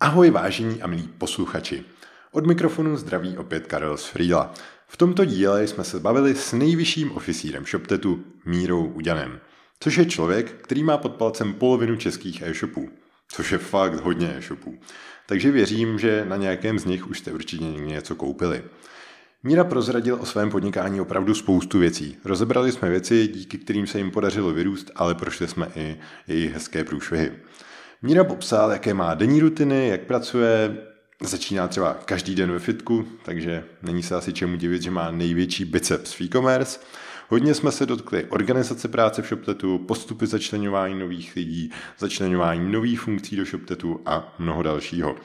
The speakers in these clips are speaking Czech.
Ahoj vážení a milí posluchači. Od mikrofonu zdraví opět Karel z Frýla. V tomto díle jsme se bavili s nejvyšším oficírem ShopTetu Mírou Uďanem, což je člověk, který má pod palcem polovinu českých e-shopů, což je fakt hodně e-shopů. Takže věřím, že na nějakém z nich už jste určitě něco koupili. Míra prozradil o svém podnikání opravdu spoustu věcí. Rozebrali jsme věci, díky kterým se jim podařilo vyrůst, ale prošli jsme i jejich hezké průšvihy. Míra popsal, jaké má denní rutiny, jak pracuje, začíná třeba každý den ve fitku, takže není se asi čemu divit, že má největší biceps v e-commerce. Hodně jsme se dotkli organizace práce v ShopTetu, postupy začlenování nových lidí, začlenování nových funkcí do ShopTetu a mnoho dalšího.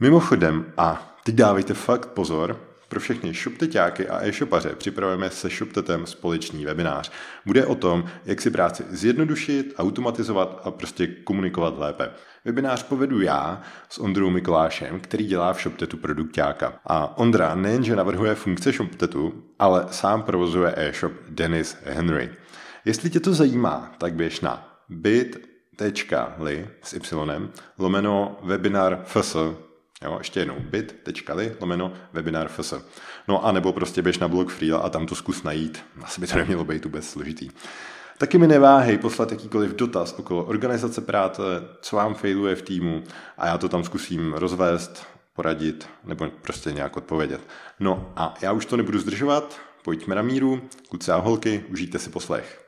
Mimochodem, a teď dávejte fakt pozor, pro všechny shopteťáky a e-shopaře připravujeme se ShopTetem společný webinář. Bude o tom, jak si práci zjednodušit, automatizovat a prostě komunikovat lépe. Webinář povedu já s Ondrou Mikolášem, který dělá v ShopTetu produktáka. A Ondra nejenže navrhuje funkce ShopTetu, ale sám provozuje e-shop Dennis Henry. Jestli tě to zajímá, tak běž na bit.ly s y lomeno webinar FS Jo, ještě jednou bit.ly lomeno webinar FS. No a nebo prostě běž na blog Freela a tam to zkus najít. Asi by to nemělo být vůbec složitý. Taky mi neváhej poslat jakýkoliv dotaz okolo organizace práce, co vám failuje v týmu a já to tam zkusím rozvést, poradit nebo prostě nějak odpovědět. No a já už to nebudu zdržovat, pojďme na míru, kluci a holky, užijte si poslech.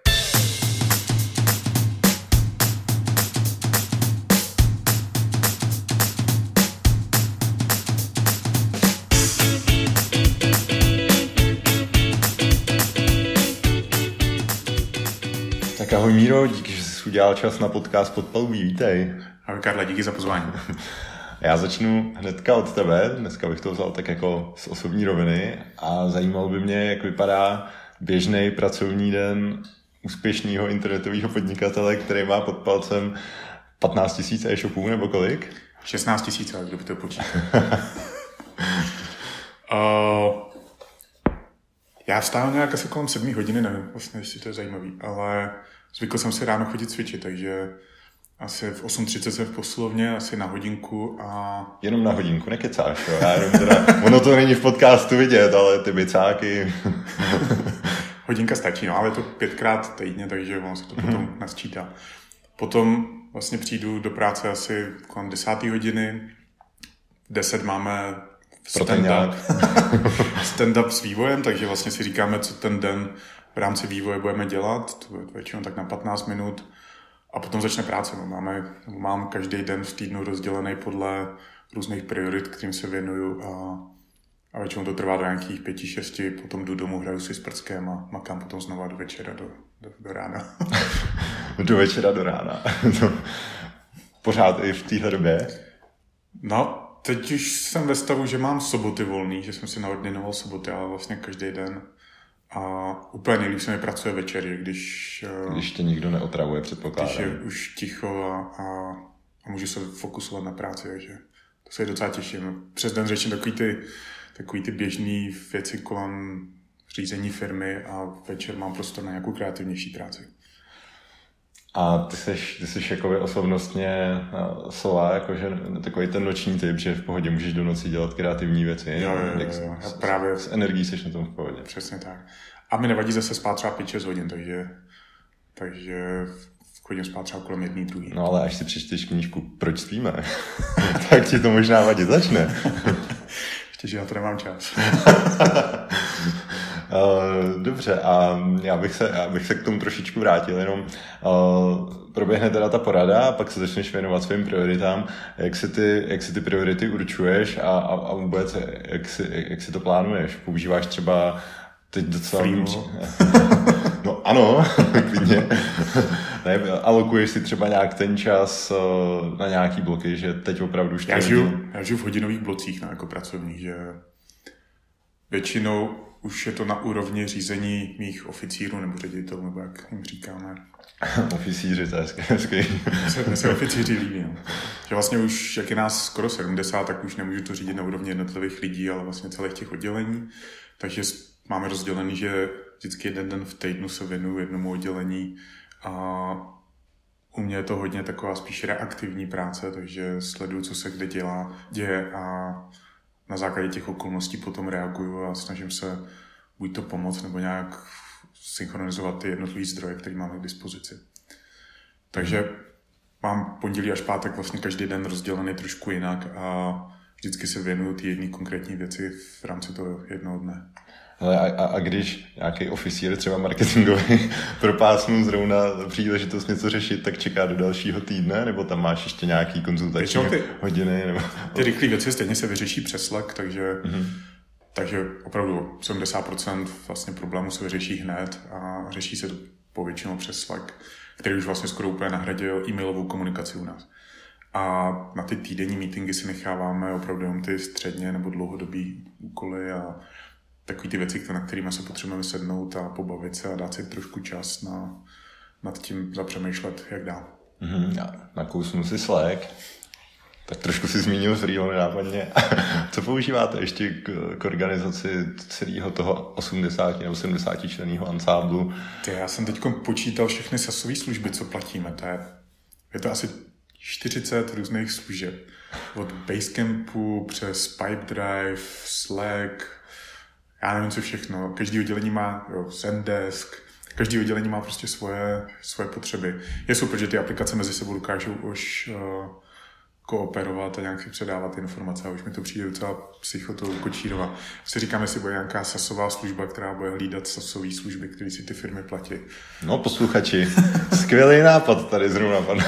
Ahoj Míro, díky, že jsi udělal čas na podcast Podpalubí, vítej. Ahoj Karle, díky za pozvání. Já začnu hnedka od tebe, dneska bych to vzal tak jako z osobní roviny a zajímalo by mě, jak vypadá běžný pracovní den úspěšného internetového podnikatele, který má pod palcem 15 000 e-shopů nebo kolik? 16 000, kdo by to počítal. uh, já vstávám nějak asi kolem 7 hodiny, nevím vlastně, jestli to je zajímavý, ale Zvykl jsem si ráno chodit cvičit, takže asi v 8.30 jsem v poslovně, asi na hodinku a... Jenom na hodinku, nekecáš, jo? Já jenom teda, ono to není v podcastu vidět, ale ty bicáky... Hodinka stačí, no, ale je to pětkrát týdně, takže ono se to potom mm-hmm. nasčítá. Potom vlastně přijdu do práce asi kolem desáté hodiny, v deset máme stand-up, stand-up s vývojem, takže vlastně si říkáme, co ten den v rámci vývoje budeme dělat, to je většinou tak na 15 minut, a potom začne práce. No, máme, mám každý den v týdnu rozdělený podle různých priorit, kterým se věnuju a, a většinou to trvá do nějakých pěti, šesti, potom jdu domů, hraju si s prckem a makám potom znova do večera, do, do, do rána. do večera, do rána. Pořád i v téhle době? No, teď už jsem ve stavu, že mám soboty volný, že jsem si naordinoval soboty, ale vlastně každý den a úplně nejlíp se mi pracuje večer, když... Eh, když tě nikdo neotravuje, předpokládám. Když je už ticho a, a, a můžu se fokusovat na práci, takže to se docela těším. Přes den řeším takový ty, takový ty běžné věci kolem řízení firmy a večer mám prostor na nějakou kreativnější práci. A ty jsi, ty jsi jako osobnostně eh, sova, jakože takový ten noční typ, že v pohodě můžeš do noci dělat kreativní věci. Jo, jo, jo, jo. S, právě... S energií jsi na tom v pohodě. Přesně tak. A mi nevadí zase spát třeba 5-6 hodin, takže, takže chodím spát třeba kolem jedný, druhý. No ale až si přečteš knížku Proč spíme, tak ti to možná vadit začne. Ještě, že já to nemám čas. Uh, dobře, a já bych, se, já bych se k tomu trošičku vrátil, jenom uh, proběhne teda ta porada a pak se začneš věnovat svým prioritám. Jak si ty, jak si ty priority určuješ a, a, a vůbec jak si, jak si to plánuješ? Používáš třeba teď docela... no ano, klidně. ne, alokuješ si třeba nějak ten čas uh, na nějaký bloky, že teď opravdu už... Já žiju, já žiju v hodinových blocích no, jako pracovních, že většinou už je to na úrovni řízení mých oficírů nebo ředitelů, nebo jak jim říkáme. Oficíři, to je hezky. se, se oficíři líbí. No. Že vlastně už, jak je nás skoro 70, tak už nemůžu to řídit na úrovni jednotlivých lidí, ale vlastně celých těch oddělení. Takže máme rozdělený, že vždycky jeden den v týdnu se věnuju jednomu oddělení a u mě je to hodně taková spíš reaktivní práce, takže sleduju, co se kde dělá, děje a na základě těch okolností potom reaguju a snažím se buď to pomoct, nebo nějak synchronizovat ty jednotlivé zdroje, které máme k dispozici. Takže mám pondělí až pátek vlastně každý den rozdělený trošku jinak a vždycky se věnuju ty jedné konkrétní věci v rámci toho jednoho dne. Hele, a, a, a když nějaký oficír třeba marketingový propásnu zrovna příležitost něco řešit, tak čeká do dalšího týdne, nebo tam máš ještě nějaký konzultační ty, hodiny? Nebo... Ty rychlé věci stejně se vyřeší přes Slack, takže, mm-hmm. takže opravdu 70% vlastně problémů se vyřeší hned a řeší se to povětšinou přes Slack, který už vlastně skoro úplně nahradil e-mailovou komunikaci u nás. A na ty týdenní meetingy si necháváme opravdu jenom ty středně nebo dlouhodobý úkoly a takové ty věci, na kterými se potřebujeme sednout a pobavit se a dát si trošku čas na, nad tím zapřemýšlet, jak dál. Mm-hmm. Nakousnu si Slack. Tak trošku si zmínil Freelo nápadně. Co používáte ještě k, k organizaci celého toho 80 nebo 70 členného ansáblu? Ty, já jsem teď počítal všechny sasové služby, co platíme. To je, je to asi 40 různých služeb. Od Basecampu přes Pipedrive, Slack, já nevím, co všechno. Každý oddělení má jo, Zendesk, každý oddělení má prostě svoje, svoje potřeby. Je super, že ty aplikace mezi sebou dokážou už uh, kooperovat a nějak si předávat informace a už mi to přijde docela psychotou kočírova. Si říkám, jestli bude nějaká sasová služba, která bude hlídat sasové služby, které si ty firmy platí. No, posluchači, skvělý nápad tady zrovna pan.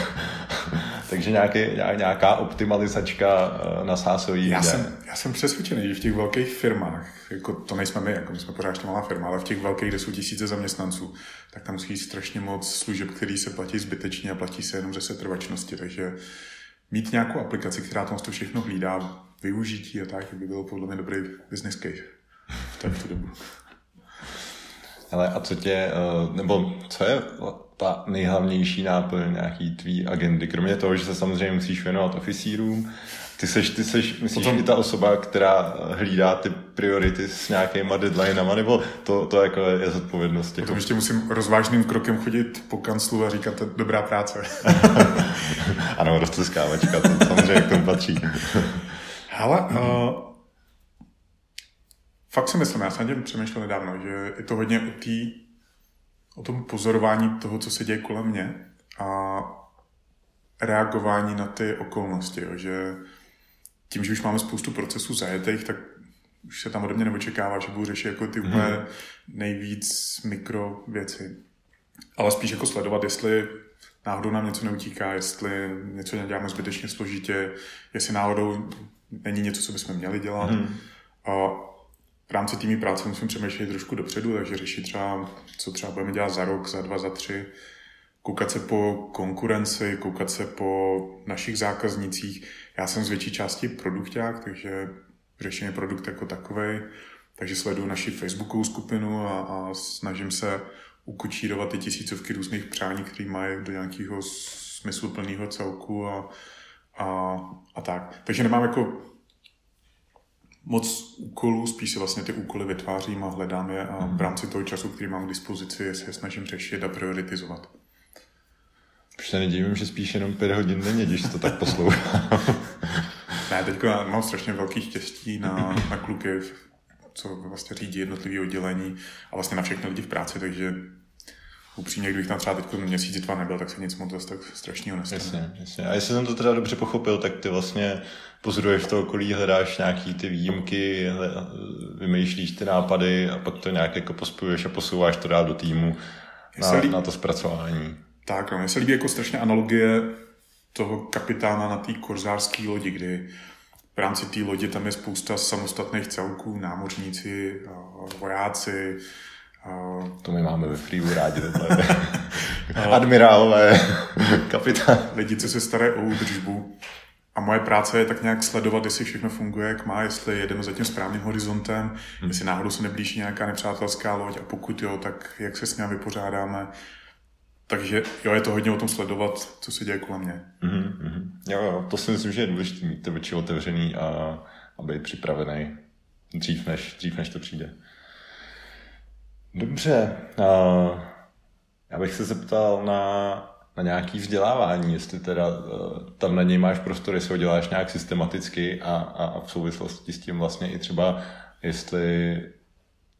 Takže nějaký, nějaká optimalizačka eh, na sásový já jsem, já jsem přesvědčený, že v těch velkých firmách, jako to nejsme my, jako my jsme pořád malá firma, ale v těch velkých, kde jsou tisíce zaměstnanců, tak tam musí strašně moc služeb, který se platí zbytečně a platí se jenom ze setrvačnosti. Takže mít nějakou aplikaci, která to všechno hlídá, využití a tak, by bylo podle mě dobrý business case v tu dobu. Ale a co tě, eh, nebo co je ta nejhlavnější náplň nějaký tvý agendy, kromě toho, že se samozřejmě musíš věnovat oficírům, ty seš, ty seš, myslíš, Potom... i ta osoba, která hlídá ty priority s nějakýma deadlinama, nebo to, to jako je zodpovědnost? Potom ještě musím rozvážným krokem chodit po kanclu a říkat, to dobrá práce. ano, roztleskávačka, to samozřejmě k tomu patří. Hele, uh, fakt si myslím, já jsem tím přemýšlel nedávno, že je to hodně o, tý, o tom pozorování toho, co se děje kolem mě a reagování na ty okolnosti, jo, že tím, že už máme spoustu procesů zajetých, tak už se tam ode mě neočekává, že budu řešit jako ty úplně mm-hmm. nejvíc mikro věci. Ale spíš jako sledovat, jestli náhodou nám něco neutíká, jestli něco neděláme zbytečně složitě, jestli náhodou není něco, co bychom měli dělat. Mm. A v rámci týmí práce musím přemýšlet trošku dopředu, takže řešit třeba, co třeba budeme dělat za rok, za dva, za tři, koukat se po konkurenci, koukat se po našich zákaznicích. Já jsem z větší části produkták, takže řeším produkt jako takový, takže sleduju naši Facebookovou skupinu a, a snažím se ukočírovat ty tisícovky různých přání, které mají do nějakého smysluplného celku a, a, a tak. Takže nemám jako moc úkolů, spíš si vlastně ty úkoly vytvářím a hledám je a v rámci toho času, který mám k dispozici, se snažím řešit a prioritizovat. Už se nedivím, že spíš jenom pět hodin denně, když to tak poslouchám. ne, teď mám strašně velký štěstí na, na kluky, co vlastně řídí jednotlivé oddělení a vlastně na všechny lidi v práci, takže upřímně, kdybych tam třeba teď měsíc, dva nebyl, tak se nic moc tak strašného nestane. Jasně, jasně. A jestli jsem to teda dobře pochopil, tak ty vlastně pozoruješ to okolí, hledáš nějaký ty výjimky, vymýšlíš ty nápady a pak to nějak jako pospojuješ a posouváš to dál do týmu na, líbí... na to zpracování. Tak, no, mně se líbí jako strašně analogie toho kapitána na té korzářské lodi, kdy v rámci té lodi tam je spousta samostatných celků, námořníci, vojáci, to my máme ve Freevu rádi, admirálové, kapitán. Lidi, co se starají o údržbu. A moje práce je tak nějak sledovat, jestli všechno funguje, jak má, jestli jedeme za tím správným horizontem, hmm. jestli náhodou se neblíží nějaká nepřátelská loď a pokud jo, tak jak se s ní vypořádáme. Takže jo, je to hodně o tom sledovat, co se děje kolem mě. Mm-hmm. Jo, jo, to si myslím, že je důležité mít to oči otevřený a, a být připravený dřív než, dřív, než to přijde. Dobře. Uh, já bych se zeptal na, na nějaký vzdělávání, jestli teda uh, tam na něj máš prostor, jestli ho děláš nějak systematicky a, a, a v souvislosti s tím vlastně i třeba, jestli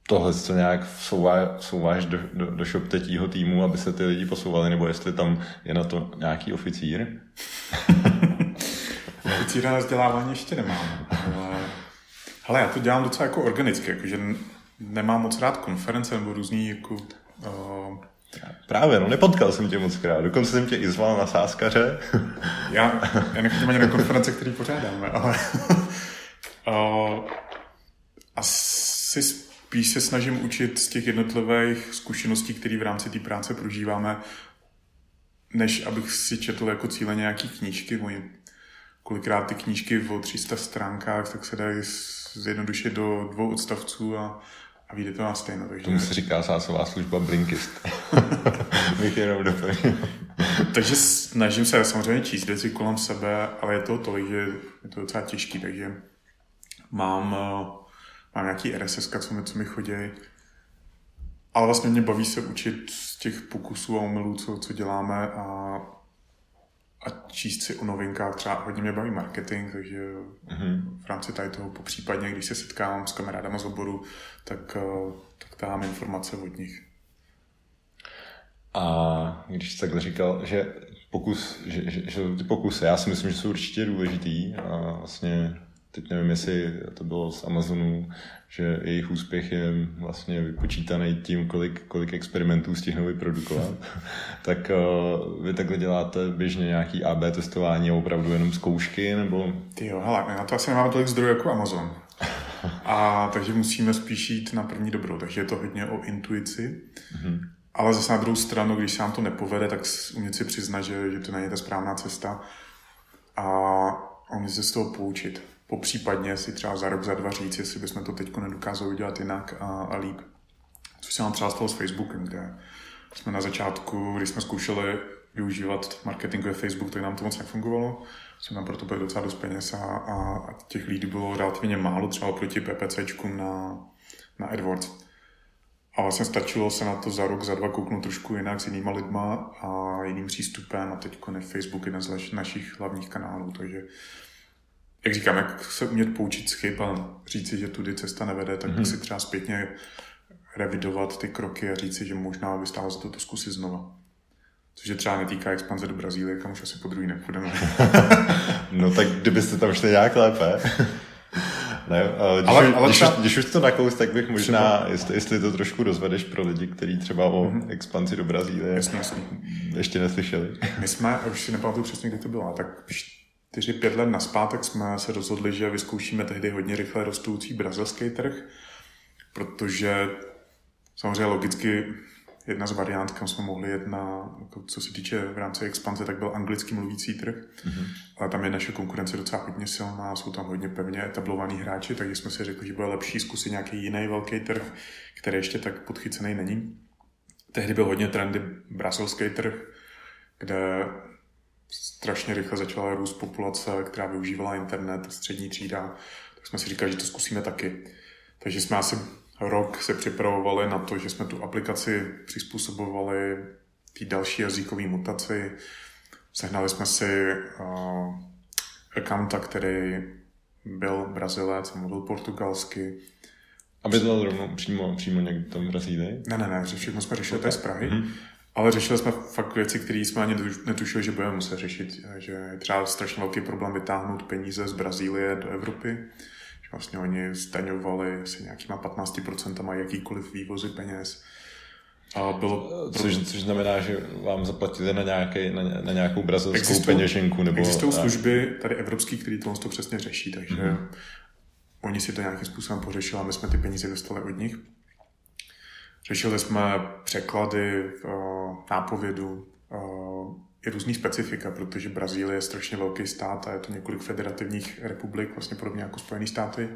tohle co nějak vsouvá, vsouváš do, do, do šoptetího týmu, aby se ty lidi posouvali, nebo jestli tam je na to nějaký oficír? Oficíra na vzdělávání ještě nemám, ale hele, já to dělám docela jako organicky, jakože nemám moc rád konference nebo různý jako uh, Právě, no nepotkal jsem tě moc krát, dokonce jsem tě i zval na sáskaře. já, já nechodím ani na konference, které pořádáme, ale uh, asi spíš se snažím učit z těch jednotlivých zkušeností, které v rámci té práce prožíváme, než abych si četl jako cíle nějaký knížky. Moji kolikrát ty knížky o 300 stránkách, tak se dají zjednodušit do dvou odstavců a a vyjde to na stejno. Takže... Tomu se říká sásová služba Blinkist. Bych jenom takže snažím se samozřejmě číst věci kolem sebe, ale je to tolik, že je to docela těžký, takže mám, eh, mám nějaký RSS, co mi, co mi chodí. Ale vlastně mě baví se učit z těch pokusů a omylů, co, co děláme a a číst si o novinkách. Třeba hodně mě baví marketing, takže mm-hmm. v rámci tady toho popřípadně, když se setkávám s kamarádama z oboru, tak, eh, tak tahám informace od nich. A když jsi takhle říkal, že pokus, že, že, že ty pokusy, já si myslím, že jsou určitě důležitý a vlastně teď nevím, jestli to bylo z Amazonu, že jejich úspěch je vlastně vypočítaný tím, kolik, kolik experimentů stihnou vyprodukovat, tak uh, vy takhle děláte běžně nějaký AB testování a opravdu jenom zkoušky, nebo? Ty jo, hele, na to asi nemáme tolik zdrojů jako Amazon. A takže musíme spíš jít na první dobrou, takže je to hodně o intuici. Mm-hmm. Ale zase na druhou stranu, když se nám to nepovede, tak umět si přiznat, že, že to není ta správná cesta a umět se z toho poučit popřípadně si třeba za rok, za dva říct, jestli bychom to teď nedokázali udělat jinak a, a líp. Což se nám třeba stalo s Facebookem, kde jsme na začátku, když jsme zkoušeli využívat marketingový Facebook, tak nám to moc nefungovalo. Jsme tam proto byli docela dost peněz a, a těch lidí bylo relativně málo, třeba proti PPCčkům na, na AdWords. A vlastně stačilo se na to za rok, za dva kouknout trošku jinak s jinýma lidma a jiným přístupem a teď je Facebook jeden z našich hlavních kanálů, takže jak říkám, jak se umět poučit z chyb a říci, že tudy cesta nevede, tak mm-hmm. si třeba zpětně revidovat ty kroky a říci, že možná by stálo za to, to zkusit znova. Což je třeba netýká expanze do Brazílie, kam už asi po druhý nepůjdeme. no tak kdybyste tam šli nějak lépe. ne, když, ale, ale když, třeba... když, už to nakous, tak bych možná, třeba... jestli, jestli to trošku rozvedeš pro lidi, kteří třeba o mm-hmm. expanzi do Brazílie jasně, jasně. ještě neslyšeli. My jsme, už si nepamatuju přesně, kdy to bylo, tak 4-5 let naspátek jsme se rozhodli, že vyzkoušíme tehdy hodně rychle rostoucí brazilský trh, protože samozřejmě logicky jedna z variant, kam jsme mohli jet na, jako co se týče v rámci expanze, tak byl anglicky mluvící trh, mm-hmm. ale tam je naše konkurence docela hodně silná, jsou tam hodně pevně etablovaní hráči, takže jsme si řekli, že bude lepší zkusit nějaký jiný velký trh, který ještě tak podchycený není. Tehdy byl hodně trendy brazilský trh, kde strašně rychle začala růst populace, která využívala internet, střední třída, tak jsme si říkali, že to zkusíme taky. Takže jsme asi rok se připravovali na to, že jsme tu aplikaci přizpůsobovali té další jazykové mutaci. Sehnali jsme si uh, accounta, který byl Brazilec, mluvil portugalsky. A bydlel rovnou přímo, přímo někde tam v Brazílii? Ne, ne, ne, všechno jsme řešili okay. z Prahy. Mm-hmm. Ale řešili jsme fakt věci, které jsme ani netušili, že budeme muset řešit. Že je třeba strašně velký problém vytáhnout peníze z Brazílie do Evropy. Že vlastně oni zdaňovali asi nějakýma 15% jakýkoliv vývozy peněz. A bylo, což, což znamená, že vám zaplatili na, nějaké, na, na nějakou brazilskou existují, peněženku? Nebo, existují služby tady evropský, které to, to přesně řeší, takže mm-hmm. oni si to nějakým způsobem pořešili a my jsme ty peníze dostali od nich. Řešili jsme překlady, eh, nápovědu eh, i různý specifika, protože Brazílie je strašně velký stát a je to několik federativních republik, vlastně podobně jako Spojené státy.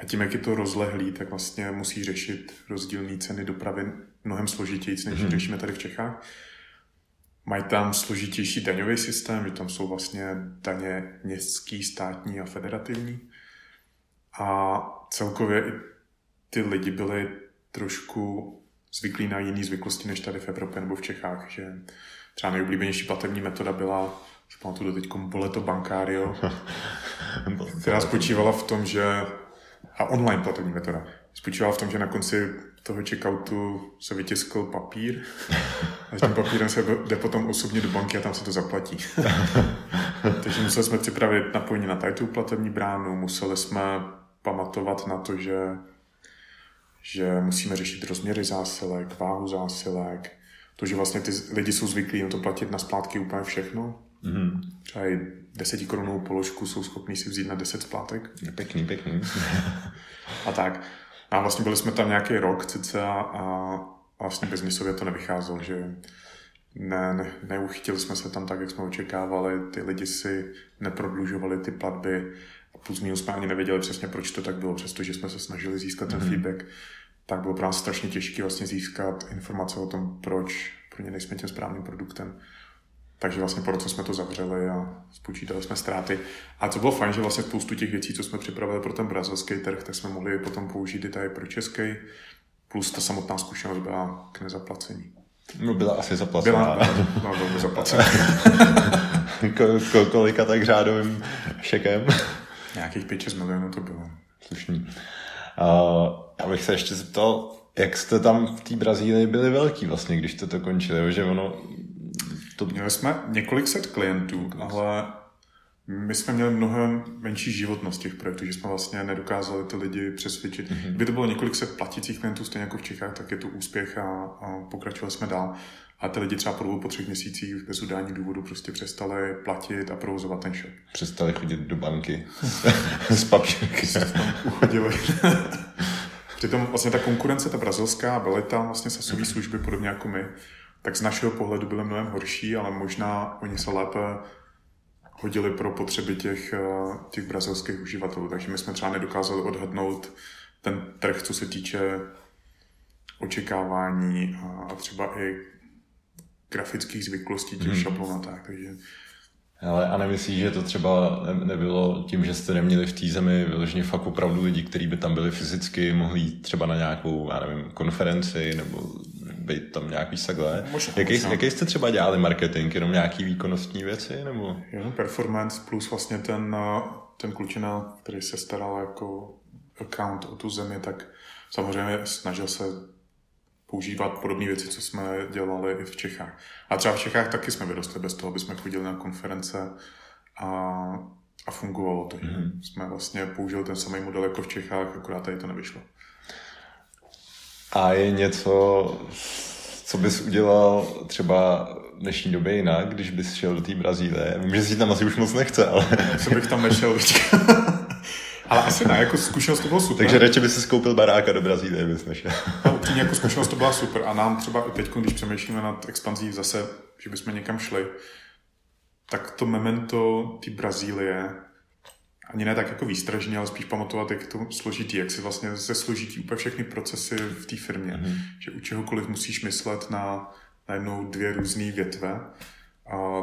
A tím, jak je to rozlehlý, tak vlastně musí řešit rozdílné ceny dopravy mnohem složitěji, než mm-hmm. řešíme tady v Čechách. Mají tam složitější daňový systém, že tam jsou vlastně daně městský, státní a federativní. A celkově i ty lidi byli trošku zvyklí na jiné zvyklosti než tady v Evropě nebo v Čechách, že třeba nejoblíbenější platební metoda byla, si pamatuju do teď, Boleto Bancario, která spočívala v tom, že a online platební metoda. Spočívala v tom, že na konci toho checkoutu se vytiskl papír a tím papírem se jde potom osobně do banky a tam se to zaplatí. Takže museli jsme připravit napojení na tady tu platební bránu, museli jsme pamatovat na to, že, že musíme řešit rozměry zásilek, váhu zásilek, to, že vlastně ty lidi jsou zvyklí na to platit na splátky úplně všechno. Mm-hmm. Třeba i desetikorunnou položku jsou schopní si vzít na deset splátek. Pěkný, pěkný. a tak. A vlastně byli jsme tam nějaký rok cice a, a vlastně biznisově to nevycházelo, že ne, ne, neuchytili jsme se tam tak, jak jsme očekávali, ty lidi si neprodlužovali ty platby a plus minus jsme ani nevěděli přesně, proč to tak bylo, přestože jsme se snažili získat ten mm-hmm. feedback, tak bylo pro nás strašně těžké vlastně získat informace o tom, proč pro ně nejsme tím správným produktem. Takže vlastně po roce jsme to zavřeli a spočítali jsme ztráty. A co bylo fajn, že vlastně spoustu těch věcí, co jsme připravili pro ten brazilský trh, tak jsme mohli potom použít i tady pro český, plus ta samotná zkušenost byla k nezaplacení. No byla asi zaplacená. Byla, byla, byla velmi zaplacená. kolika tak řádovým šekem? Nějakých 5-6 milionů to bylo. Slušný. Uh, já bych se ještě zeptal, jak jste tam v té Brazílii byli velký vlastně, když jste to končili, že ono to... Měli jsme několik set klientů, ale my jsme měli mnohem menší životnost těch projektů, že jsme vlastně nedokázali ty lidi přesvědčit. Mm-hmm. Kdyby to bylo několik set platících klientů, stejně jako v Čechách, tak je to úspěch a, a pokračovali jsme dál. A ty lidi třeba po po třech měsících bez udání důvodu prostě přestali platit a provozovat ten shop. Přestali chodit do banky s papírky. Uchodili. Přitom vlastně ta konkurence, ta brazilská, byly tam vlastně sasové služby, podobně jako my, tak z našeho pohledu byly mnohem horší, ale možná oni se lépe hodili pro potřeby těch, eh, těch brazilských uživatelů. Takže my jsme třeba nedokázali odhadnout ten trh, co se týče očekávání a třeba i grafických zvyklostí těch hmm. šablon a tak. Takže ale a nemyslíš, že to třeba nebylo tím, že jste neměli v té zemi vyloženě fakt opravdu lidi, kteří by tam byli fyzicky, mohli jít třeba na nějakou, já nevím, konferenci nebo být tam nějaký takhle. jaký, jaký jste třeba dělali marketing? Jenom nějaký výkonnostní věci? Nebo? Jenom performance plus vlastně ten, ten klučina, který se staral jako account o tu zemi, tak samozřejmě snažil se používat podobné věci, co jsme dělali i v Čechách. A třeba v Čechách taky jsme vyrostli bez toho, aby jsme chodili na konference a, a fungovalo to. Mm-hmm. Jsme vlastně použili ten samý model jako v Čechách, akorát tady to nevyšlo. A je něco, co bys udělal třeba v dnešní době jinak, když bys šel do té Brazílie? Vím, že si tam asi už moc nechce, ale... Co bych tam nešel, Ale asi ne, jako zkušenost to bylo super. Takže radši by si skoupil baráka do Brazílie, bys nešel. A upřímně jako zkušenost to byla super. A nám třeba i teď, když přemýšlíme nad expanzí zase, že bychom někam šli, tak to memento té Brazílie, ani ne tak jako výstražně, ale spíš pamatovat, jak je to složitý, jak si vlastně se složitý úplně všechny procesy v té firmě. Mm-hmm. Že u čehokoliv musíš myslet na, na jednou dvě různé větve. A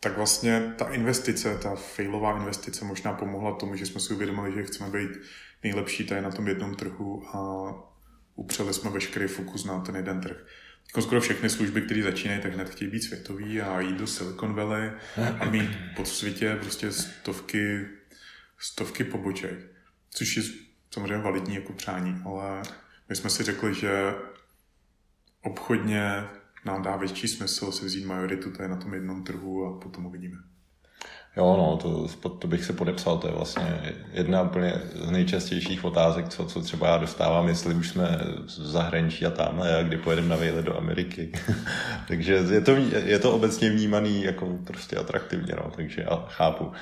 tak vlastně ta investice, ta failová investice možná pomohla tomu, že jsme si uvědomili, že chceme být nejlepší tady na tom jednom trhu a upřeli jsme veškerý fokus na ten jeden trh. Jako skoro všechny služby, které začínají, tak hned chtějí být světový a jít do Silicon Valley a mít po světě prostě stovky, stovky poboček. Což je samozřejmě validní jako přání, ale my jsme si řekli, že obchodně nám dá větší smysl si vzít majoritu tady na tom jednom trhu a potom uvidíme. Jo, no, to, to bych se podepsal, to je vlastně jedna úplně z nejčastějších otázek, co, co třeba já dostávám, jestli už jsme v zahraničí a tamhle, a kdy pojedeme na výlet do Ameriky. takže je to, je to obecně vnímaný jako prostě atraktivně, no, takže já chápu.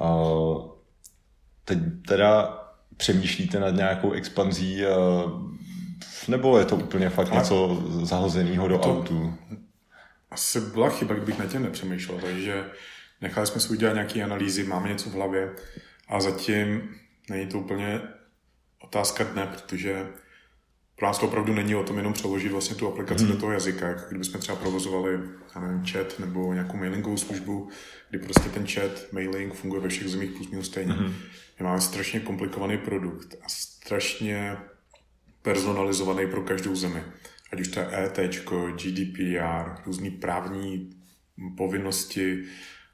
A teď teda přemýšlíte nad nějakou expanzí nebo je to úplně fakt Ale něco zahozeného do to autu? Asi byla chyba, kdybych na tím nepřemýšlel, takže nechali jsme si udělat nějaké analýzy, máme něco v hlavě a zatím není to úplně otázka dne, protože pro nás to opravdu není o tom jenom přeložit vlastně tu aplikaci hmm. do toho jazyka, jako kdybychom třeba provozovali já nevím, chat nebo nějakou mailingovou službu, kdy prostě ten chat, mailing funguje ve všech zemích plus minus stejně. Hmm. Máme strašně komplikovaný produkt a strašně personalizovaný pro každou zemi. ať už to je ET, GDPR, různé právní povinnosti,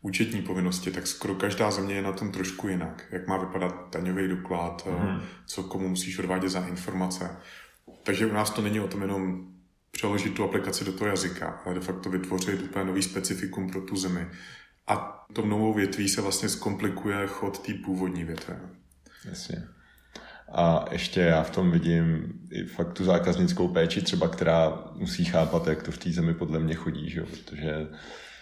účetní povinnosti, tak skoro každá země je na tom trošku jinak. Jak má vypadat daňový doklad, mm. co komu musíš odvádět za informace. Takže u nás to není o tom jenom přeložit tu aplikaci do toho jazyka, ale de facto vytvořit úplně nový specifikum pro tu zemi. A tou novou větví se vlastně zkomplikuje chod té původní větve. Jasně. A ještě já v tom vidím i fakt tu zákaznickou péči třeba, která musí chápat, jak to v té zemi podle mě chodí, že? protože...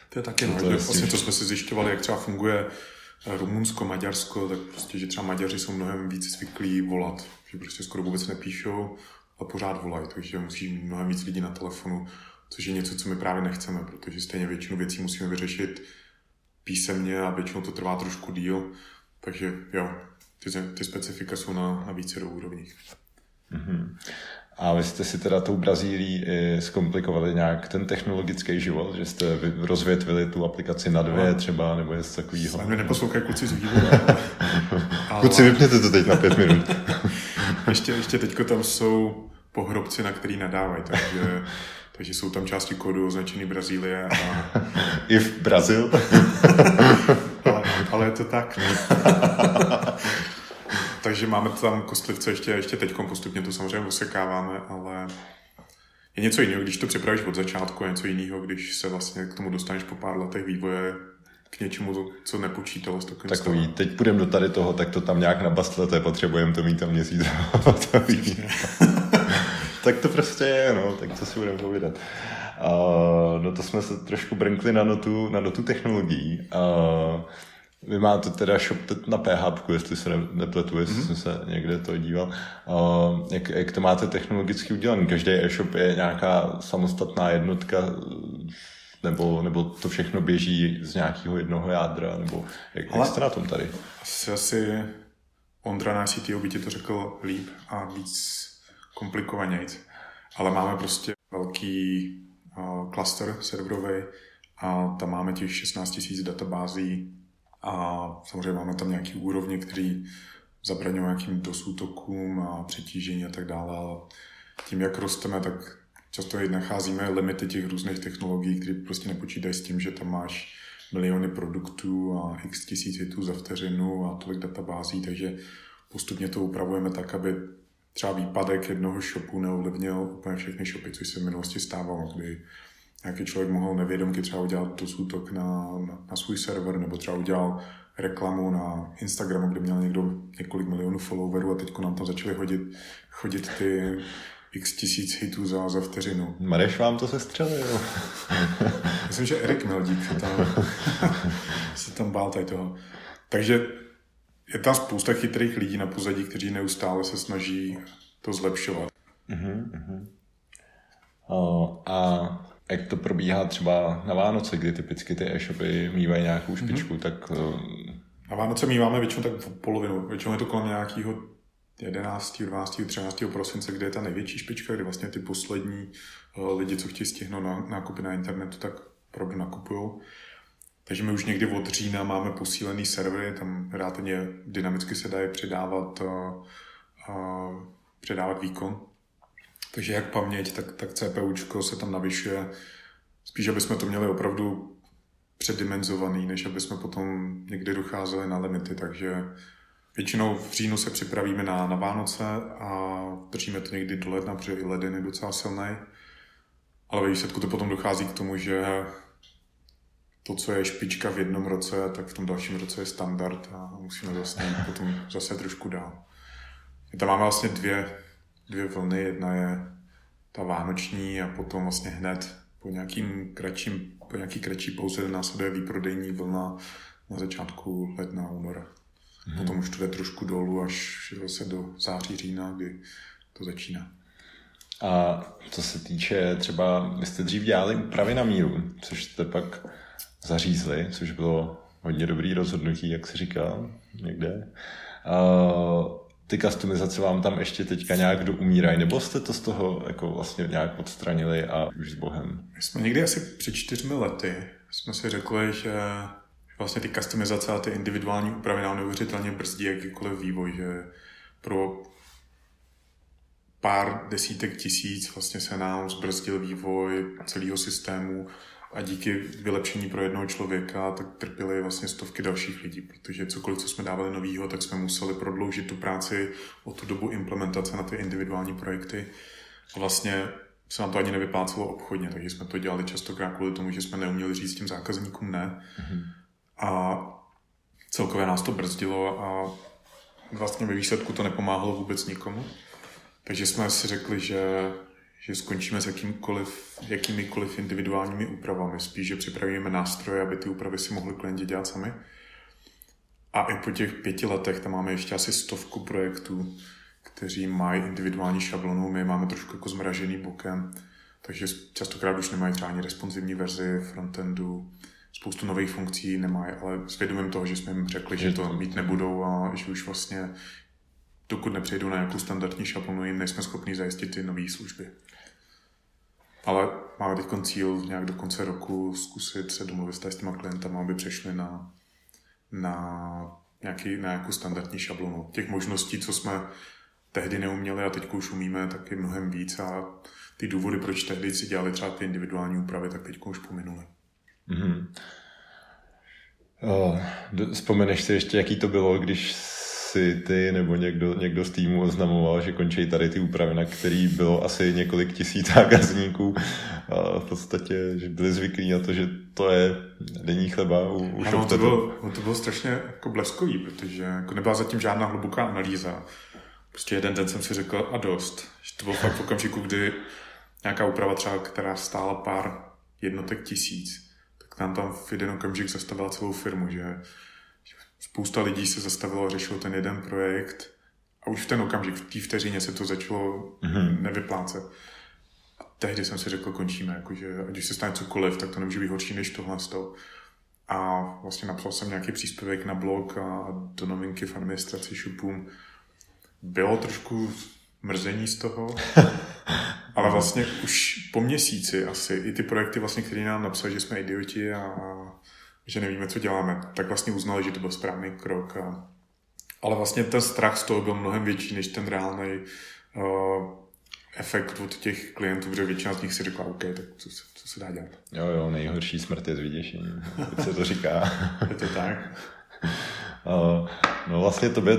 To je taky, to, vlastně, co jsme si zjišťovali, jak třeba funguje eh, Rumunsko, Maďarsko, tak prostě, že třeba Maďaři jsou mnohem víc zvyklí volat, že prostě skoro vůbec nepíšou a pořád volají, takže musí mnohem víc lidí na telefonu, což je něco, co my právě nechceme, protože stejně většinu věcí musíme vyřešit písemně a většinou to trvá trošku díl, takže jo, ty, ty specifika jsou na, na více úrovních. Mm-hmm. A vy jste si teda tou Brazílií zkomplikovali nějak ten technologický život, že jste rozvětvili tu aplikaci na dvě třeba, nebo něco takového? Mě neposlouchají kluci z vývoje. Ale... Kluci, vypněte to teď na pět minut. ještě, ještě teďko tam jsou pohrobci, na který nadávají, takže, takže jsou tam části kódu označený Brazílie. A... I v Brazil? ale, ale je to tak. takže máme tam kostlivce ještě, ještě teď postupně to samozřejmě osekáváme, ale je něco jiného, když to připravíš od začátku, a něco jiného, když se vlastně k tomu dostaneš po pár letech vývoje k něčemu, co nepočítalo s takovým Takový, stavem. teď půjdeme do tady toho, tak to tam nějak nabastlete, potřebujeme to mít tam měsíc. Tak to prostě je, no, tak co si budeme povídat. Uh, no to jsme se trošku brnkli na notu, na notu technologií. Uh, vy máte teda shop na PHP, jestli se nepletu, jestli mm-hmm. jsem se někde to díval. Uh, jak, jak to máte technologicky udělané? Každý e-shop je nějaká samostatná jednotka, nebo, nebo to všechno běží z nějakého jednoho jádra, nebo jak, jak jste na tom tady? Asi, asi Ondra, náš CTO, by ti to řekl líp a víc komplikovanějc. Ale máme prostě velký uh, cluster serverový a tam máme těch 16 000 databází a samozřejmě máme tam nějaký úrovně, který zabraňují nějakým dosútokům a přetížení a tak dále. Ale tím, jak rosteme, tak často i nacházíme limity těch různých technologií, které prostě nepočítají s tím, že tam máš miliony produktů a x tisíc hitů za vteřinu a tolik databází, takže postupně to upravujeme tak, aby třeba výpadek jednoho shopu neovlivnil úplně všechny shopy, což se v minulosti stávalo, kdy nějaký člověk mohl nevědomky třeba udělat to útok na, na, na svůj server, nebo třeba udělal reklamu na Instagramu, kde měl někdo několik milionů followerů a teď nám tam začaly hodit, chodit ty x tisíc hitů za, za vteřinu. Mareš vám to sestřelil. Myslím, že Erik Meldík se tam, se tam bál tady toho. Takže je tam spousta chytrých lidí na pozadí, kteří neustále se snaží to zlepšovat. Uh-huh, uh-huh. Uh, a jak to probíhá třeba na Vánoce, kdy typicky ty e-shopy mývají nějakou špičku, mm-hmm. tak... Uh... Na Vánoce míváme většinou tak polovinu. Většinou je to kolem nějakého 11., 12., 13. prosince, kde je ta největší špička, kdy vlastně ty poslední lidi, co chtějí stihnout na nákupy na internetu, tak opravdu nakupují. Takže my už někdy od října máme posílený servery, tam relativně dynamicky se dají předávat, uh, předávat výkon. Takže jak paměť, tak, tak CPUčko se tam navyšuje. Spíš, aby jsme to měli opravdu předimenzovaný, než aby jsme potom někdy docházeli na limity. Takže většinou v říjnu se připravíme na, na Vánoce a držíme to někdy do ledna, protože i leden je docela silný. Ale ve výsledku to potom dochází k tomu, že to, co je špička v jednom roce, tak v tom dalším roce je standard a musíme vlastně potom zase trošku dál. My tam máme vlastně dvě dvě vlny. Jedna je ta vánoční a potom vlastně hned po nějakým kratším, po nějaký kratší pauze následuje výprodejní vlna na začátku ledna, února. Hmm. Potom už to jde trošku dolů až zase do září, října, kdy to začíná. A co se týče třeba, vy jste dřív dělali úpravy na míru, což jste pak zařízli, což bylo hodně dobrý rozhodnutí, jak se říká někde. Uh, ty customizace vám tam ještě teďka nějak doumírají, nebo jste to z toho jako vlastně nějak odstranili a už s Bohem? My jsme někdy asi před čtyřmi lety jsme si řekli, že vlastně ty customizace a ty individuální úpravy nám neuvěřitelně brzdí jakýkoliv vývoj, že pro pár desítek tisíc vlastně se nám zbrzdil vývoj celého systému a díky vylepšení pro jednoho člověka tak trpěly vlastně stovky dalších lidí, protože cokoliv, co jsme dávali novýho, tak jsme museli prodloužit tu práci o tu dobu implementace na ty individuální projekty. A vlastně se nám to ani nevyplácelo obchodně, takže jsme to dělali častokrát kvůli tomu, že jsme neuměli říct těm zákazníkům ne. Mm-hmm. A celkově nás to brzdilo a vlastně ve výsledku to nepomáhalo vůbec nikomu. Takže jsme si řekli, že, že skončíme s jakýmkoliv, jakýmikoliv individuálními úpravami. Spíš, že připravíme nástroje, aby ty úpravy si mohli klienti dělat sami. A i po těch pěti letech tam máme ještě asi stovku projektů, kteří mají individuální šablonu, my máme trošku jako zmražený bokem, takže častokrát už nemají třeba ani responsivní verzi frontendu, spoustu nových funkcí nemají, ale s vědomím toho, že jsme jim řekli, že to mít nebudou a že už vlastně dokud nepřejdou na nějakou standardní šablonu, jim nejsme schopni zajistit ty nové služby. Ale máme teď cíl nějak do konce roku zkusit se domluvit s těma klientama, aby přešli na, na, nějaký, na nějakou standardní šablonu. Těch možností, co jsme tehdy neuměli a teď už umíme, tak je mnohem víc a ty důvody, proč tehdy si dělali třeba ty individuální úpravy, tak teď už pominuli. Mm-hmm. Vzpomeneš si ještě, jaký to bylo, když ty nebo někdo, někdo z týmu oznamoval, že končí tady ty úpravy, na který bylo asi několik tisíc zákazníků. A v podstatě, že byli zvyklí na to, že to je denní chleba u, u ano, to bylo, to bylo strašně jako bleskový, protože jako nebyla zatím žádná hluboká analýza. Prostě jeden den jsem si řekl a dost. Že to bylo fakt v okamžiku, kdy nějaká úprava třeba, která stála pár jednotek tisíc, tak nám tam v jeden okamžik zastavila celou firmu, že spousta lidí se zastavilo a řešilo ten jeden projekt a už v ten okamžik, v té vteřině se to začalo mm-hmm. nevyplácet. A tehdy jsem si řekl, končíme, jakože ať už se stane cokoliv, tak to nemůže být horší než tohle z toho. A vlastně napsal jsem nějaký příspěvek na blog a do novinky v administraci shopům. Bylo trošku mrzení z toho, ale vlastně už po měsíci asi i ty projekty, vlastně, které nám napsali, že jsme idioti a že nevíme, co děláme, tak vlastně uznali, že to byl správný krok. A, ale vlastně ten strach z toho byl mnohem větší než ten reálný uh, efekt od těch klientů, protože většina z nich si řekla, OK, tak co, co se dá dělat. Jo, jo, nejhorší smrt je z vyděšení, se to říká. je to tak. Uh, no vlastně to by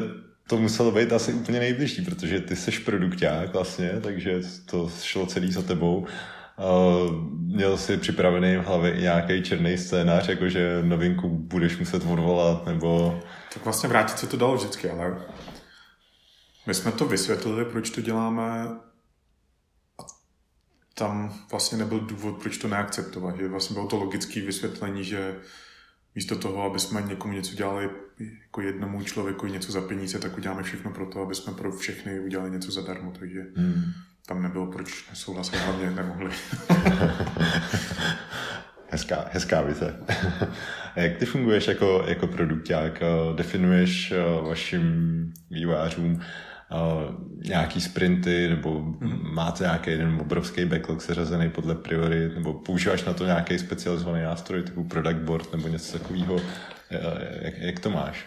to muselo být asi úplně nejbližší, protože ty jsi produkták vlastně, takže to šlo celý za tebou Uh, měl si připravený v hlavě nějaký černý scénář, jakože novinku budeš muset odvolat, nebo... Tak vlastně vrátit se to dalo vždycky, ale my jsme to vysvětlili, proč to děláme a tam vlastně nebyl důvod, proč to neakceptovat. Že vlastně bylo to logické vysvětlení, že místo toho, aby jsme někomu něco dělali jako jednomu člověku něco za peníze, tak uděláme všechno pro to, aby jsme pro všechny udělali něco zadarmo. Takže hmm tam nebylo proč nesouhlasit, hlavně nemohli. hezká, hezká vize. Jak ty funguješ jako, jako produkták? Definuješ eh, vašim vývojářům eh, nějaký sprinty, nebo mm-hmm. máte nějaký jeden obrovský backlog seřazený podle priorit, nebo používáš na to nějaký specializovaný nástroj typu product board nebo něco takového? Eh, jak, jak to máš?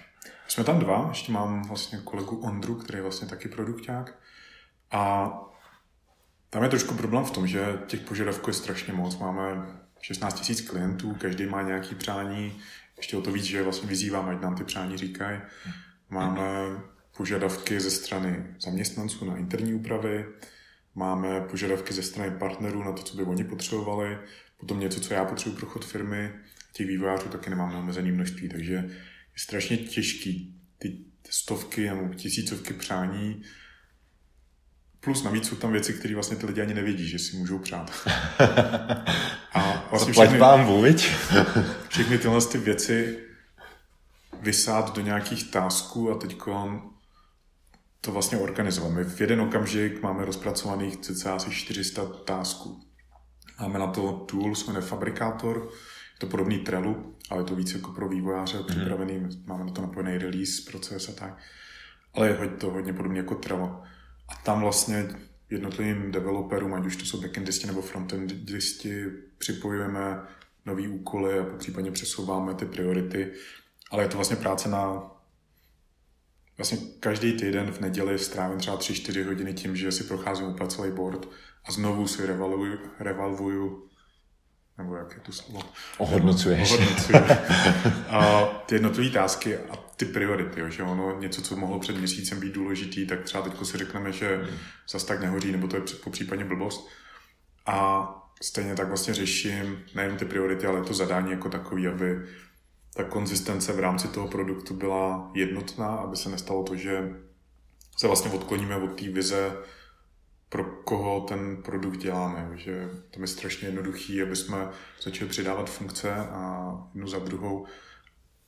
Jsme tam dva, ještě mám vlastně kolegu Ondru, který je vlastně taky produkták. A tam je trošku problém v tom, že těch požadavků je strašně moc. Máme 16 000 klientů, každý má nějaký přání, ještě o to víc, že vlastně vyzýváme, ať nám ty přání říkají. Máme požadavky ze strany zaměstnanců na interní úpravy, máme požadavky ze strany partnerů na to, co by oni potřebovali, potom něco, co já potřebuji pro chod firmy, těch vývojářů taky nemám neomezené množství, takže je strašně těžký ty stovky nebo tisícovky přání Plus navíc jsou tam věci, které vlastně ty lidi ani nevědí, že si můžou přát. A vlastně všechny, vám buď. všechny tyhle ty věci vysát do nějakých tásků a teď to vlastně organizovat. My v jeden okamžik máme rozpracovaných cca asi 400 tásků. Máme na to tool, jsme nefabrikátor, je to podobný Trello, ale je to víc jako pro vývojáře mm-hmm. připravený, máme na to napojený release proces a tak. Ale je to hodně podobný jako Trello. A tam vlastně jednotlivým developerům, ať už to jsou backendisti nebo frontendisti, připojujeme nový úkoly a případně přesouváme ty priority. Ale je to vlastně práce na vlastně každý týden v neděli strávím třeba 3-4 hodiny tím, že si procházím úplně celý board a znovu si revalvuju, revalvuju nebo jak je to slovo? Ohodnocuješ. Ohodnocuju. a ty jednotlivé tásky a ty priority, jo, že ono něco, co mohlo před měsícem být důležitý, tak třeba teď si řekneme, že hmm. zase tak nehoří, nebo to je po případě blbost. A stejně tak vlastně řeším nejen ty priority, ale to zadání jako takový, aby ta konzistence v rámci toho produktu byla jednotná, aby se nestalo to, že se vlastně odkloníme od té vize, pro koho ten produkt děláme. Že to je strašně jednoduchý, aby jsme začali přidávat funkce a jednu za druhou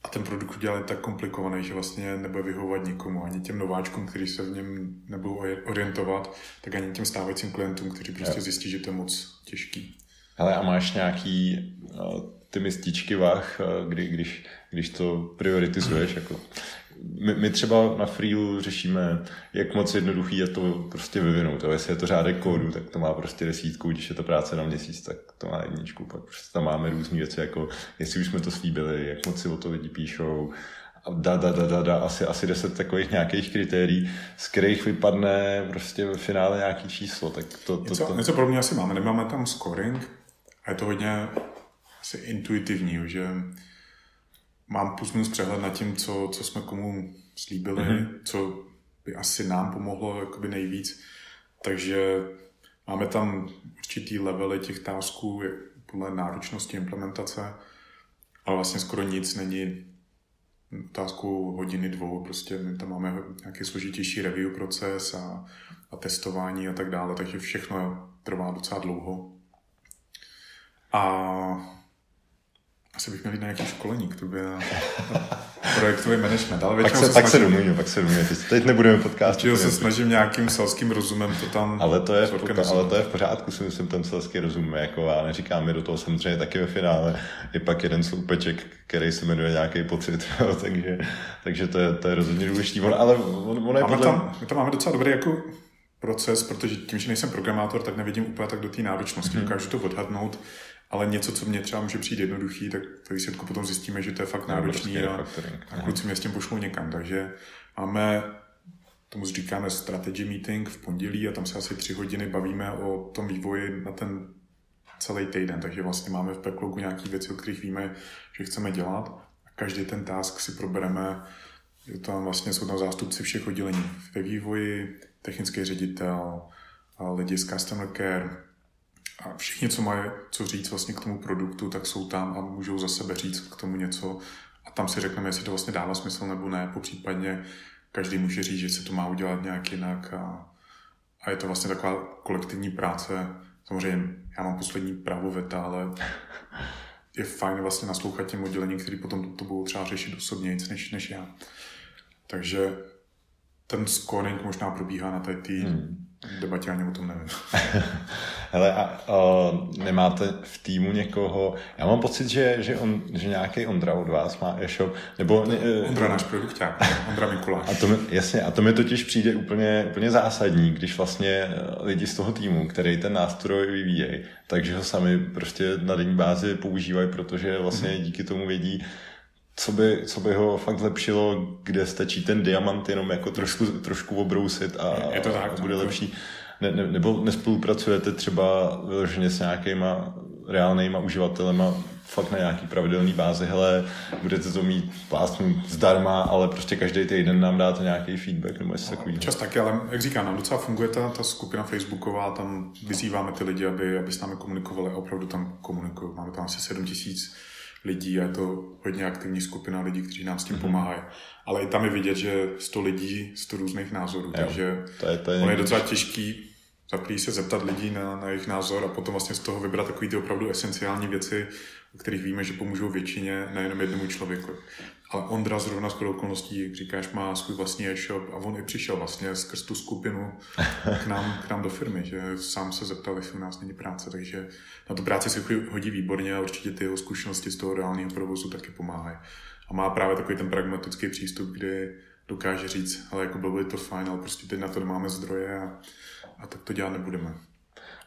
a ten produkt udělali tak komplikovaný, že vlastně nebude vyhovovat nikomu, ani těm nováčkům, kteří se v něm nebudou orientovat, tak ani těm stávajícím klientům, kteří prostě zjistí, že to je moc těžký. Hele, a máš nějaký uh, ty mističky vach, uh, kdy, když, když to prioritizuješ, jako my, my třeba na Freelu řešíme, jak moc jednoduchý je to prostě vyvinout. A jestli je to řádek kódu, tak to má prostě desítku, když je to práce na měsíc, tak to má jedničku. Pak prostě tam máme různé věci, jako jestli už jsme to slíbili, jak moc si o to lidi píšou, a da, da, da, da, da, asi, asi deset takových nějakých kritérií, z kterých vypadne prostě ve finále nějaký číslo. Tak to, to, něco, to... něco podobně asi máme. Nemáme tam scoring a je to hodně asi intuitivní, že mám plus minus přehled nad tím, co, co jsme komu slíbili, mm-hmm. co by asi nám pomohlo jakoby nejvíc. Takže máme tam určitý levely těch tásků podle náročnosti implementace, ale vlastně skoro nic není otázku hodiny, dvou, prostě my tam máme nějaký složitější review proces a, a testování a tak dále, takže všechno trvá docela dlouho. A asi bych měl jít na nějaký školení k tobě na, projektový management. Ale pak se, se, pak se domluvíme, pak se domluvíme. Teď nebudeme podcast. Já se snažím nějakým selským rozumem to tam ale to, je v, ale to je v pořádku, si myslím, ten selský rozum. Jako a neříkám mi do toho samozřejmě taky ve finále. Je pak jeden sloupeček, který se jmenuje nějaký pocit. takže, takže to je, to je rozhodně důležitý. Ale on, on je máme podle... tam, my tam máme docela dobrý jako proces, protože tím, že nejsem programátor, tak nevidím úplně tak do té náročnosti. Hmm. Dokážu to odhadnout ale něco, co mě třeba může přijít jednoduchý, tak to výsledku potom zjistíme, že to je fakt náročný a, a kluci mě s tím pošlou někam. Takže máme, tomu říkáme strategy meeting v pondělí a tam se asi tři hodiny bavíme o tom vývoji na ten celý týden. Takže vlastně máme v backlogu nějaké věci, o kterých víme, že chceme dělat. A každý ten task si probereme, že tam vlastně jsou tam zástupci všech oddělení ve vývoji, technický ředitel, lidi z customer care, a všichni, co mají co říct vlastně k tomu produktu, tak jsou tam a můžou za sebe říct k tomu něco a tam si řekneme, jestli to vlastně dává smysl nebo ne, po případně každý může říct, že se to má udělat nějak jinak a, a je to vlastně taková kolektivní práce. Samozřejmě já mám poslední právo veta, ale je fajn vlastně naslouchat těm oddělením, který potom to, to budou třeba řešit osobně než, než já. Takže ten scoring možná probíhá na té hmm debatě ani o tom nevím. Hele, a, a nemáte v týmu někoho, já mám pocit, že, že, on, že nějaký Ondra od vás má e-shop, nebo... Ne, e, Ondra náš produkták, Ondra Mikuláš. A to mi, jasně, a to mi totiž přijde úplně, úplně zásadní, když vlastně e, lidi z toho týmu, který ten nástroj vyvíjejí, takže ho sami prostě na denní bázi používají, protože vlastně mm-hmm. díky tomu vědí, co by, co by ho fakt zlepšilo, kde stačí ten diamant jenom jako trošku, trošku obrousit a, je to tak, a bude lepší. Ne, ne, nebo nespolupracujete třeba vyloženě s nějakýma reálnýma uživatelema fakt na nějaký pravidelný bázi, hele, budete to mít plásnu zdarma, ale prostě každý týden nám dáte nějaký feedback nebo něco takového. Čas taky, ale jak říkám, nám docela funguje ta, ta skupina Facebooková, tam vyzýváme ty lidi, aby, aby s námi komunikovali a opravdu tam komunikují. Máme tam asi 7 tisíc lidí a je to hodně aktivní skupina lidí, kteří nám s tím mm-hmm. pomáhají. Ale i tam je vidět, že 100 lidí, 100 různých názorů, jo, takže to je, to je, on je docela těžký zaprý se zeptat lidí na, na jejich názor a potom vlastně z toho vybrat takové ty opravdu esenciální věci, o kterých víme, že pomůžou většině, nejenom jednomu člověku. Ale Ondra zrovna s okolností, jak říkáš, má svůj vlastní e-shop a on i přišel vlastně skrz tu skupinu k nám, k nám do firmy, že sám se zeptal, jestli u nás není práce, takže na tu práci se hodí výborně a určitě ty jeho zkušenosti z toho reálného provozu taky pomáhají. A má právě takový ten pragmatický přístup, kdy dokáže říct, ale jako bylo by to fajn, ale prostě teď na to nemáme zdroje a, a tak to dělat nebudeme.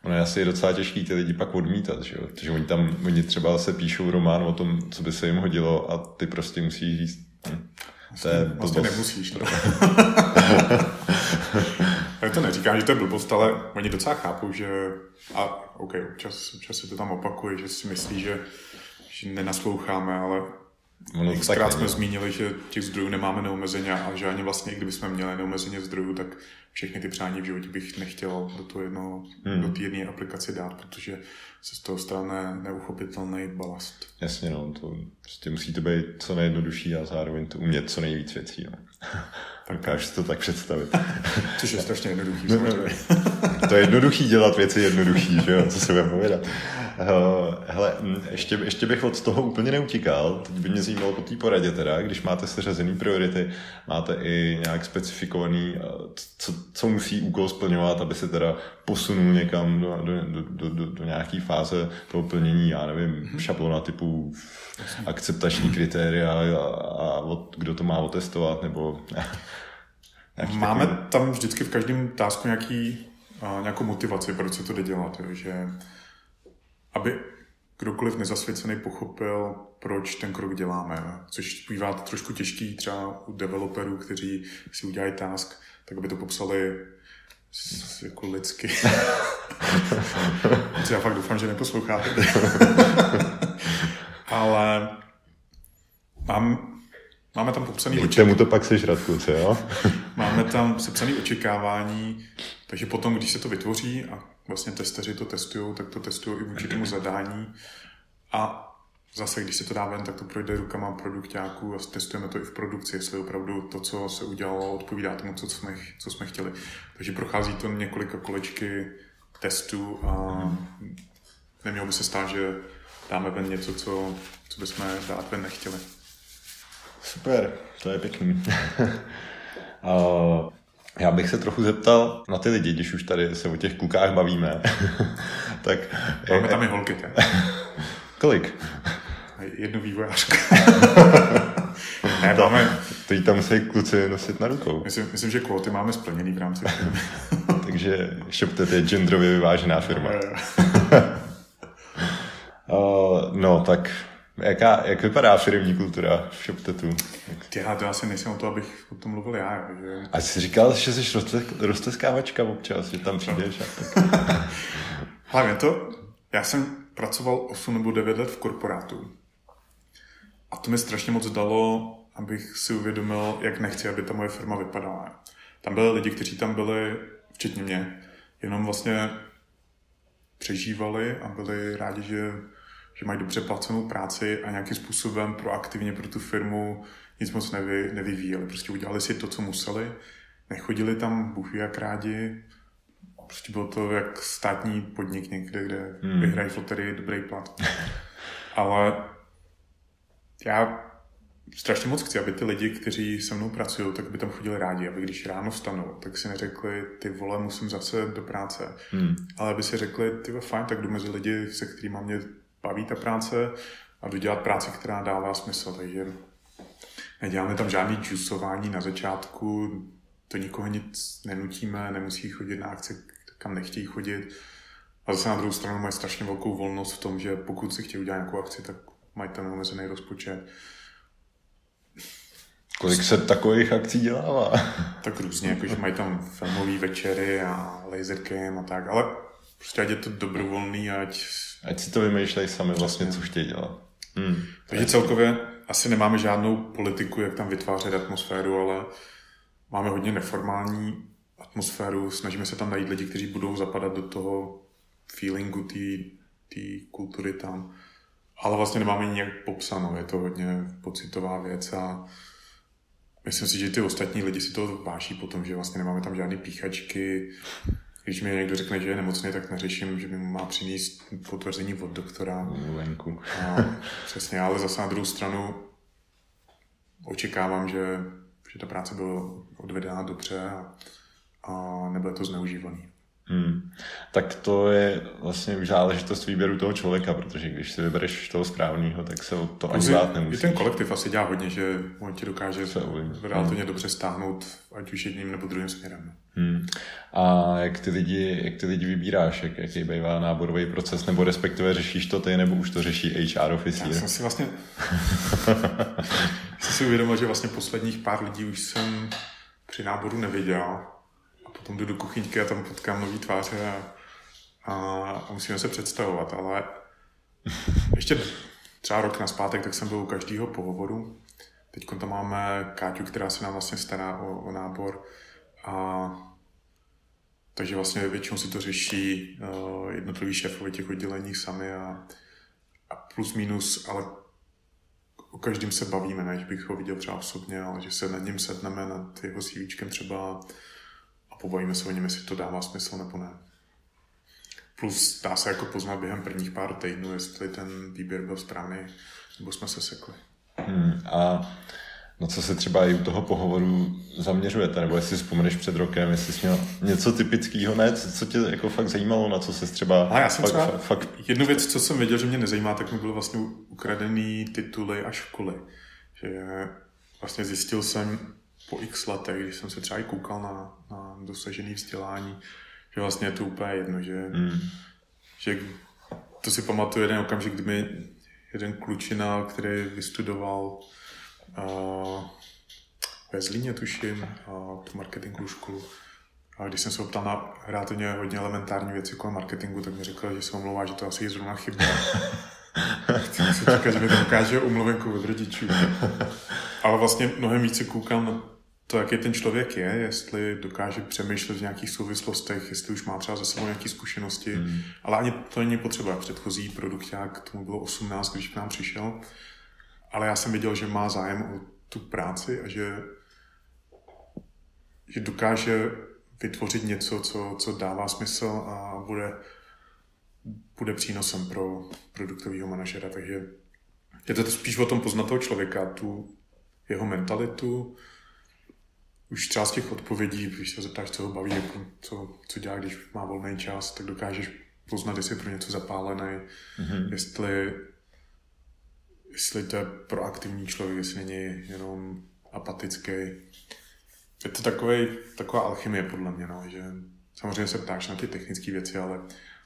Ono je asi docela těžký ty lidi pak odmítat, že jo? Protože oni tam, oni třeba se píšou román o tom, co by se jim hodilo a ty prostě musíš říct, hm, to je vlastně nemusíš. No. Já to neříkám, že to je blbost, ale oni docela chápou, že... A OK, občas, občas se to tam opakuje, že si myslí, že, že nenasloucháme, ale Ono Xkrát jsme zmínili, že těch zdrojů nemáme neomezeně a že ani vlastně, i kdybychom měli neomezeně zdrojů, tak všechny ty přání v životě bych nechtěl do toho jednoho, hmm. do té jedné aplikace dát, protože se z toho stane neuchopitelný balast. Jasně, no, to prostě musíte být co nejjednodušší a zároveň to umět co nejvíc věcí. No. Tak Dokážeš to tak představit. Což je strašně jednoduchý. No, no, no. to je jednoduchý dělat věci jednoduchý, že jo, co se budeme povědat. Uh, hele, hm, ještě, ještě bych od toho úplně neutíkal. Teď by mě zajímalo po té poradě teda, když máte seřazený priority, máte i nějak specifikovaný, eh, co, co musí úkol splňovat, aby se teda posunul někam do, do, do, do, do nějaké fáze toho plnění, já nevím, mm-hmm. šablona typu akceptační kritéria a, a od, kdo to má otestovat, nebo... Máme takový... tam vždycky v každém tásku nějaký, uh, nějakou motivaci, proč se to jde dělat, jo, že aby kdokoliv nezasvěcený pochopil, proč ten krok děláme. Což bývá trošku těžký třeba u developerů, kteří si udělají task, tak aby to popsali jako lidsky. já fakt doufám, že neposloucháte. Ale mám, máme tam popsaný očekávání. mu to pak sežrat, kluci, jo? máme tam sepsaný očekávání, takže potom, když se to vytvoří a vlastně testeři to testují, tak to testují i vůči tomu zadání. A zase, když se to dá ven, tak to projde rukama produktáků a testujeme to i v produkci, jestli opravdu to, co se udělalo, odpovídá tomu, co jsme, co jsme chtěli. Takže prochází to několika kolečky testů a nemělo by se stát, že dáme ven něco, co, co bychom dát ven nechtěli. Super, to je pěkný. uh, Já bych se trochu zeptal na ty lidi, když už tady se o těch klukách bavíme. tak, Máme tam i holky. Kolik? Jednu vývojářku. ne, máme... To jí tam musí kluci nosit na rukou. Myslím, myslím že kvóty máme splněný v rámci Takže Shoptet je genderově vyvážená firma. uh, no, tak Jaká, jak vypadá firmní kultura v ShopTetu? Já to asi nejsem o to, abych o tom mluvil já. Že... A jsi říkal, že jsi rozteskávačka občas, že tam přijdeš. A tak. Hlavně to, já jsem pracoval 8 nebo 9 let v korporátu. A to mi strašně moc dalo, abych si uvědomil, jak nechci, aby ta moje firma vypadala. Tam byli lidi, kteří tam byli, včetně mě, jenom vlastně přežívali a byli rádi, že že mají dobře placenou práci a nějakým způsobem proaktivně pro tu firmu nic moc nevy, nevyvíjeli. Prostě udělali si to, co museli, nechodili tam bůh jak rádi, prostě bylo to jak státní podnik někde, kde hmm. vyhrají v loterii dobrý plat. Ale já strašně moc chci, aby ty lidi, kteří se mnou pracují, tak by tam chodili rádi, aby když ráno vstanou, tak si neřekli, ty vole, musím zase do práce. Hmm. Ale aby si řekli, ty fajn, tak jdu mezi lidi, se kterými mě baví ta práce a jdu dělat práci, která dává smysl. Takže neděláme tam žádný čusování na začátku, to nikoho nic nenutíme, nemusí chodit na akce, kam nechtějí chodit. A zase na druhou stranu mají strašně velkou volnost v tom, že pokud si chtějí udělat nějakou akci, tak mají ten omezený rozpočet. Kolik se takových akcí dělává? Tak různě, jakože mají tam filmové večery a laser a tak, ale prostě ať je to dobrovolný, ať Ať si to vymýšlejí sami vlastně, co chtějí dělat. Hmm. Takže celkově asi nemáme žádnou politiku, jak tam vytvářet atmosféru, ale máme hodně neformální atmosféru, snažíme se tam najít lidi, kteří budou zapadat do toho feelingu té kultury tam. Ale vlastně nemáme nějak popsanou, je to hodně pocitová věc a myslím si, že ty ostatní lidi si to váží potom, že vlastně nemáme tam žádné píchačky, když mi někdo řekne, že je nemocný, tak neřeším, že mi má přinést potvrzení od doktora. Venku. A, přesně, ale zase na druhou stranu očekávám, že, že ta práce byla odvedena dobře a, a nebylo to zneužívaný. Hmm. Tak to je vlastně záležitost výběru toho člověka, protože když si vybereš toho správného, tak se o to ani dát nemusí. I ten kolektiv asi dělá hodně, že on ti dokáže se relativně hmm. dobře stáhnout, ať už jedním nebo druhým směrem. Hmm. A jak ty lidi, jak ty lidi vybíráš, jak, jaký bývá náborový proces, nebo respektive řešíš to ty, nebo už to řeší HR officer? Já jsem si vlastně jsem si uvědomil, že vlastně posledních pár lidí už jsem při náboru neviděl potom jdu do kuchyňky a tam potkám nový tváře a, a musíme se představovat, ale ještě třeba rok na zpátek, tak jsem byl u každého pohovoru. Teď tam máme Káťu, která se nám vlastně stará o, o nábor a takže vlastně většinou si to řeší uh, jednotliví šéfové těch oddělení sami a, a plus minus, ale o každém se bavíme, než bych ho viděl třeba osobně, ale že se nad ním sedneme, nad jeho CVčkem třeba a pobavíme se o něm, jestli to dává smysl nebo ne. Plus dá se jako poznat během prvních pár týdnů, jestli ten výběr byl správný, nebo jsme se sekli. Hmm, a na co se třeba i u toho pohovoru zaměřujete, nebo jestli vzpomeneš před rokem, jestli jsi měl něco typického, ne, co, co tě jako fakt zajímalo, na co se třeba... A já jsem fakt, třeba, fakt, fakt... jednu věc, co jsem věděl, že mě nezajímá, tak mi byly vlastně ukradený tituly a školy. Že vlastně zjistil jsem po x letech, když jsem se třeba i koukal na, na dosažený vzdělání, že vlastně je to úplně jedno, že, mm. že to si pamatuju jeden okamžik, kdy mi jeden klučina, který vystudoval uh, ve Zlíně, tuším, uh, tu marketingovou školu, a když jsem se optal na relativně hodně elementární věci kolem marketingu, tak mi řekl, že se omlouvá, že to asi je zrovna chyba. Chci se čekat, že mi to ukáže umluvenku od rodičů. Ale vlastně mnohem více koukám na to, jaký ten člověk je, jestli dokáže přemýšlet v nějakých souvislostech, jestli už má třeba za sebou nějaké zkušenosti, hmm. ale ani to není potřeba. Předchozí produkták, tomu bylo 18, když k nám přišel, ale já jsem viděl, že má zájem o tu práci a že, že dokáže vytvořit něco, co, co dává smysl a bude, bude přínosem pro produktového manažera. Takže je to spíš o tom poznat toho člověka, tu jeho mentalitu, už třeba z těch odpovědí, když se zeptáš, co ho baví, jako co, co dělá, když má volný čas, tak dokážeš poznat, jestli je pro něco zapálený, mm-hmm. jestli, jestli to je proaktivní člověk, jestli není jenom apatický. Je to takový, taková alchymie podle mě, no, že samozřejmě se ptáš na ty technické věci, ale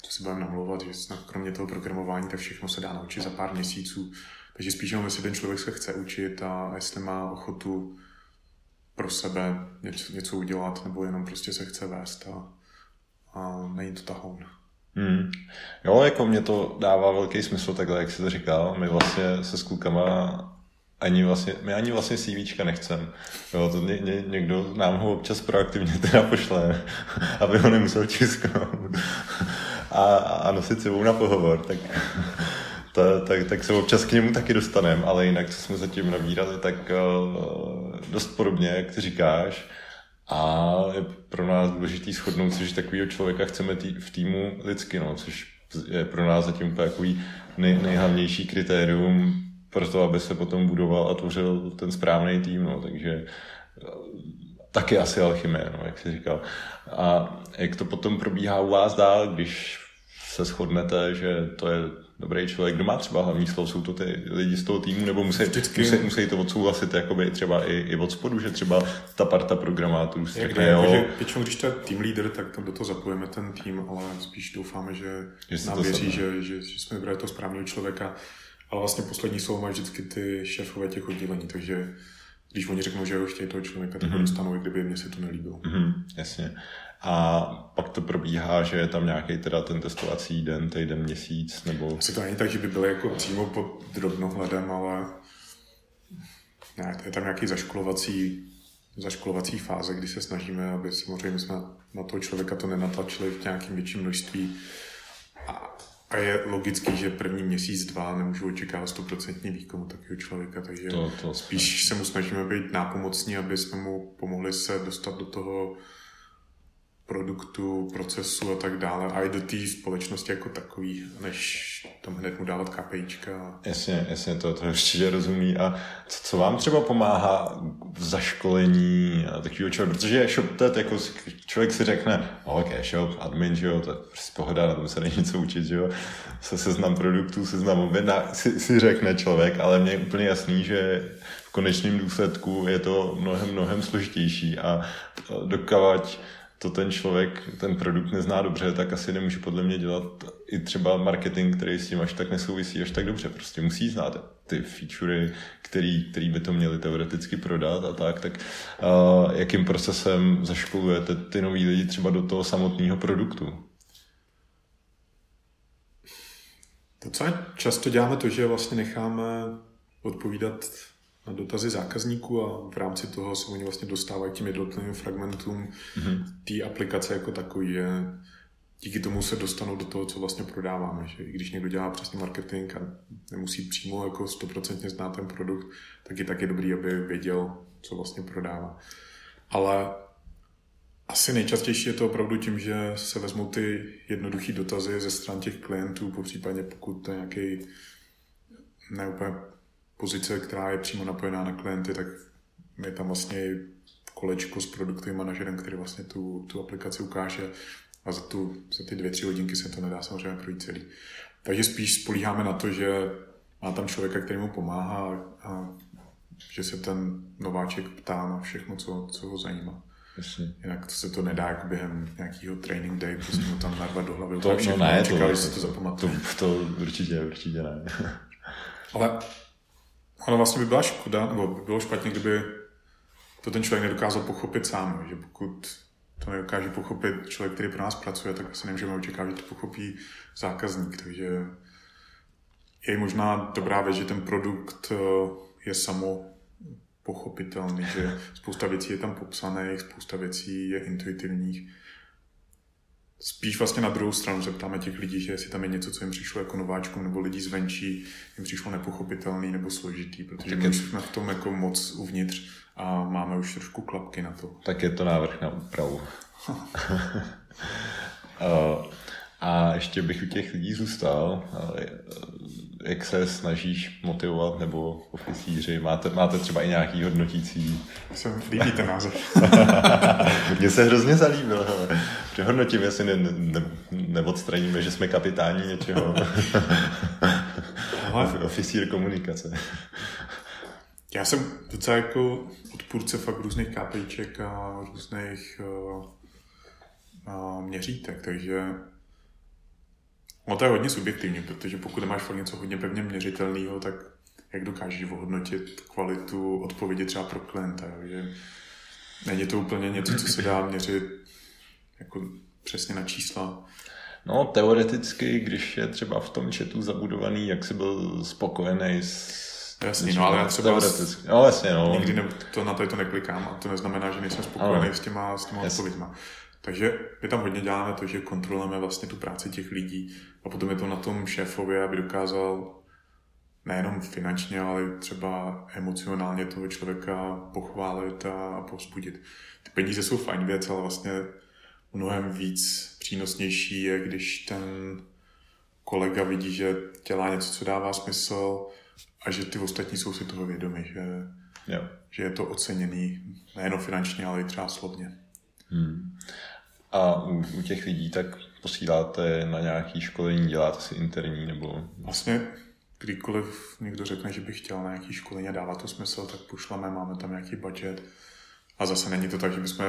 to si budeme namlouvat, že snad kromě toho programování, tak všechno se dá naučit za pár měsíců. Takže spíš jenom, jestli ten člověk se chce učit a jestli má ochotu pro sebe něco, něco udělat, nebo jenom prostě se chce vést a, a není to tahoun. Hmm. Jo, jako mě to dává velký smysl takhle, jak jsi to říkal. My vlastně se s klukama ani vlastně, my ani vlastně CVčka nechcem. Jo, to ně, ně, někdo nám ho občas proaktivně teda pošle, aby ho nemusel tisknout a, a nosit sebou na pohovor. Tak to, tak, tak se občas k němu taky dostaneme, ale jinak, co jsme zatím nabírali, tak uh, dost podobně, jak ty říkáš. A je pro nás důležitý shodnout si, že takového člověka chceme tý, v týmu lidsky, no, což je pro nás zatím takový nej, nejhlavnější kritérium pro to, aby se potom budoval a tvořil ten správný tým. No, takže eh, taky asi alchymie, no, jak jsi říkal. A jak to potom probíhá u vás dál, když se shodnete, že to je dobrý člověk. Kdo má třeba hlavní slovo? Jsou to ty lidi z toho týmu, nebo musí, Vždycky. musí, musí to odsouhlasit jakoby třeba i, i od spodu, že třeba ta parta programátorů si řekne, jo. Že většinou, když to je tým leader, tak tam do toho zapojíme ten tým, ale spíš doufáme, že, že nám věří, že, že, že, jsme vybrali toho správného člověka. Ale vlastně poslední slovo mají vždycky ty šéfové těch oddělení, takže když oni řeknou, že ho chtějí toho člověka, tak mm-hmm. ho dostanou, i kdyby mě se to nelíbilo. Mm-hmm, jasně. A pak to probíhá, že je tam nějaký teda ten testovací den, týden, měsíc, nebo... Asi to není tak, že by byly jako přímo pod drobnohledem, ale ne, je tam nějaký zaškolovací, zaškolovací fáze, kdy se snažíme, aby samozřejmě jsme na toho člověka to nenatlačili v nějakém větším množství. A, a je logický, že první měsíc, dva nemůžu očekávat stoprocentní výkon takového člověka, takže to, to spíš se mu snažíme být nápomocní, aby jsme mu pomohli se dostat do toho produktu, procesu a tak dále a i do té společnosti jako takový, než tam hned mu dávat KPIčka. Jasně, jasně, to, to určitě rozumí. A co, co vám třeba pomáhá v zaškolení a takového člověka? Protože ShopTet, jako člověk si řekne, ok, shop, admin, že jo, to je prostě pohoda, na tom se není co učit, že jo. Se seznam produktů, seznam objedná, si, si řekne člověk, ale mně je úplně jasný, že v konečném důsledku je to mnohem, mnohem složitější a dokavať to ten člověk, ten produkt nezná dobře, tak asi nemůže podle mě dělat i třeba marketing, který s tím až tak nesouvisí až tak dobře. Prostě musí znát ty featurey, který, který by to měli teoreticky prodat a tak, tak uh, jakým procesem zaškolujete ty nový lidi třeba do toho samotného produktu? To, co často děláme, to, že vlastně necháme odpovídat na dotazy zákazníků a v rámci toho se oni vlastně dostávají těm jednotlivým fragmentům mm-hmm. té aplikace jako takový, že díky tomu se dostanou do toho, co vlastně prodáváme. Že i když někdo dělá přesně marketing a nemusí přímo jako stoprocentně znát ten produkt, tak je taky dobrý, aby věděl, co vlastně prodává. Ale asi nejčastější je to opravdu tím, že se vezmou ty jednoduché dotazy ze stran těch klientů, po případě pokud to je nějaký neúplně pozice, která je přímo napojená na klienty, tak je tam vlastně kolečko s produktovým manažerem, který vlastně tu, tu aplikaci ukáže a za, tu, za ty dvě, tři hodinky se to nedá samozřejmě projít celý. Takže spíš spolíháme na to, že má tam člověka, který mu pomáhá a že se ten nováček ptá na všechno, co, co ho zajímá. Jasně. Jinak to se to nedá jako během nějakého training day, prostě mu tam narvat do hlavy. To, no ne, čeká, to, to, to, to, to, určitě, určitě ne. Ale ono vlastně by byla škoda, nebo by bylo špatně, kdyby to ten člověk nedokázal pochopit sám, že pokud to nedokáže pochopit člověk, který pro nás pracuje, tak asi nemůžeme očekávat, že to pochopí zákazník. Takže je možná dobrá věc, že ten produkt eh, je samo pochopitelný, že spousta věcí je tam popsaných, spousta věcí je intuitivních. Spíš vlastně na druhou stranu se ptáme těch lidí, že jestli tam je něco, co jim přišlo jako nováčkům, nebo lidí zvenčí, jim přišlo nepochopitelný nebo složitý, protože my jsme v tom jako moc uvnitř a máme už trošku klapky na to. Tak je to návrh na úpravu. a ještě bych u těch lidí zůstal. Jak se snažíš motivovat nebo oficíři? Máte, máte třeba i nějaký hodnotící? Se líbí ten název. Mně se hrozně zalíbil. Hele. Přehodnotím, jestli ne, ne, neodstraníme, že jsme kapitáni něčeho. Oficír komunikace. Já jsem docela jako odpůrce fakt různých KPIček a různých uh, uh, měřítek, takže no to je hodně subjektivní, protože pokud máš fakt něco hodně pevně měřitelného, tak jak dokážeš ohodnotit kvalitu odpovědi třeba pro klienta, že není to úplně něco, co se dá měřit jako přesně na čísla. No, teoreticky, když je třeba v tom chatu zabudovaný, jak jsi byl spokojený s Jasně, no ale já třeba no, jasně, no. nikdy ne, to, na to, to neklikám a to neznamená, že nejsem spokojený no. s těma, s těma odpověďma. Takže my tam hodně děláme to, že kontrolujeme vlastně tu práci těch lidí a potom je to na tom šéfovi, aby dokázal nejenom finančně, ale třeba emocionálně toho člověka pochválit a povzbudit. Ty peníze jsou fajn věc, ale vlastně mnohem víc přínosnější je, když ten kolega vidí, že dělá něco, co dává smysl, a že ty ostatní jsou si toho vědomi, že, jo. že je to oceněný nejen finančně, ale i třeba slovně. Hmm. A u, u těch lidí tak posíláte na nějaké školení, děláte si interní nebo... Vlastně kdykoliv někdo řekne, že by chtěl na nějaký školení a dává to smysl, tak pošleme, máme tam nějaký budget. A zase není to tak, že bychom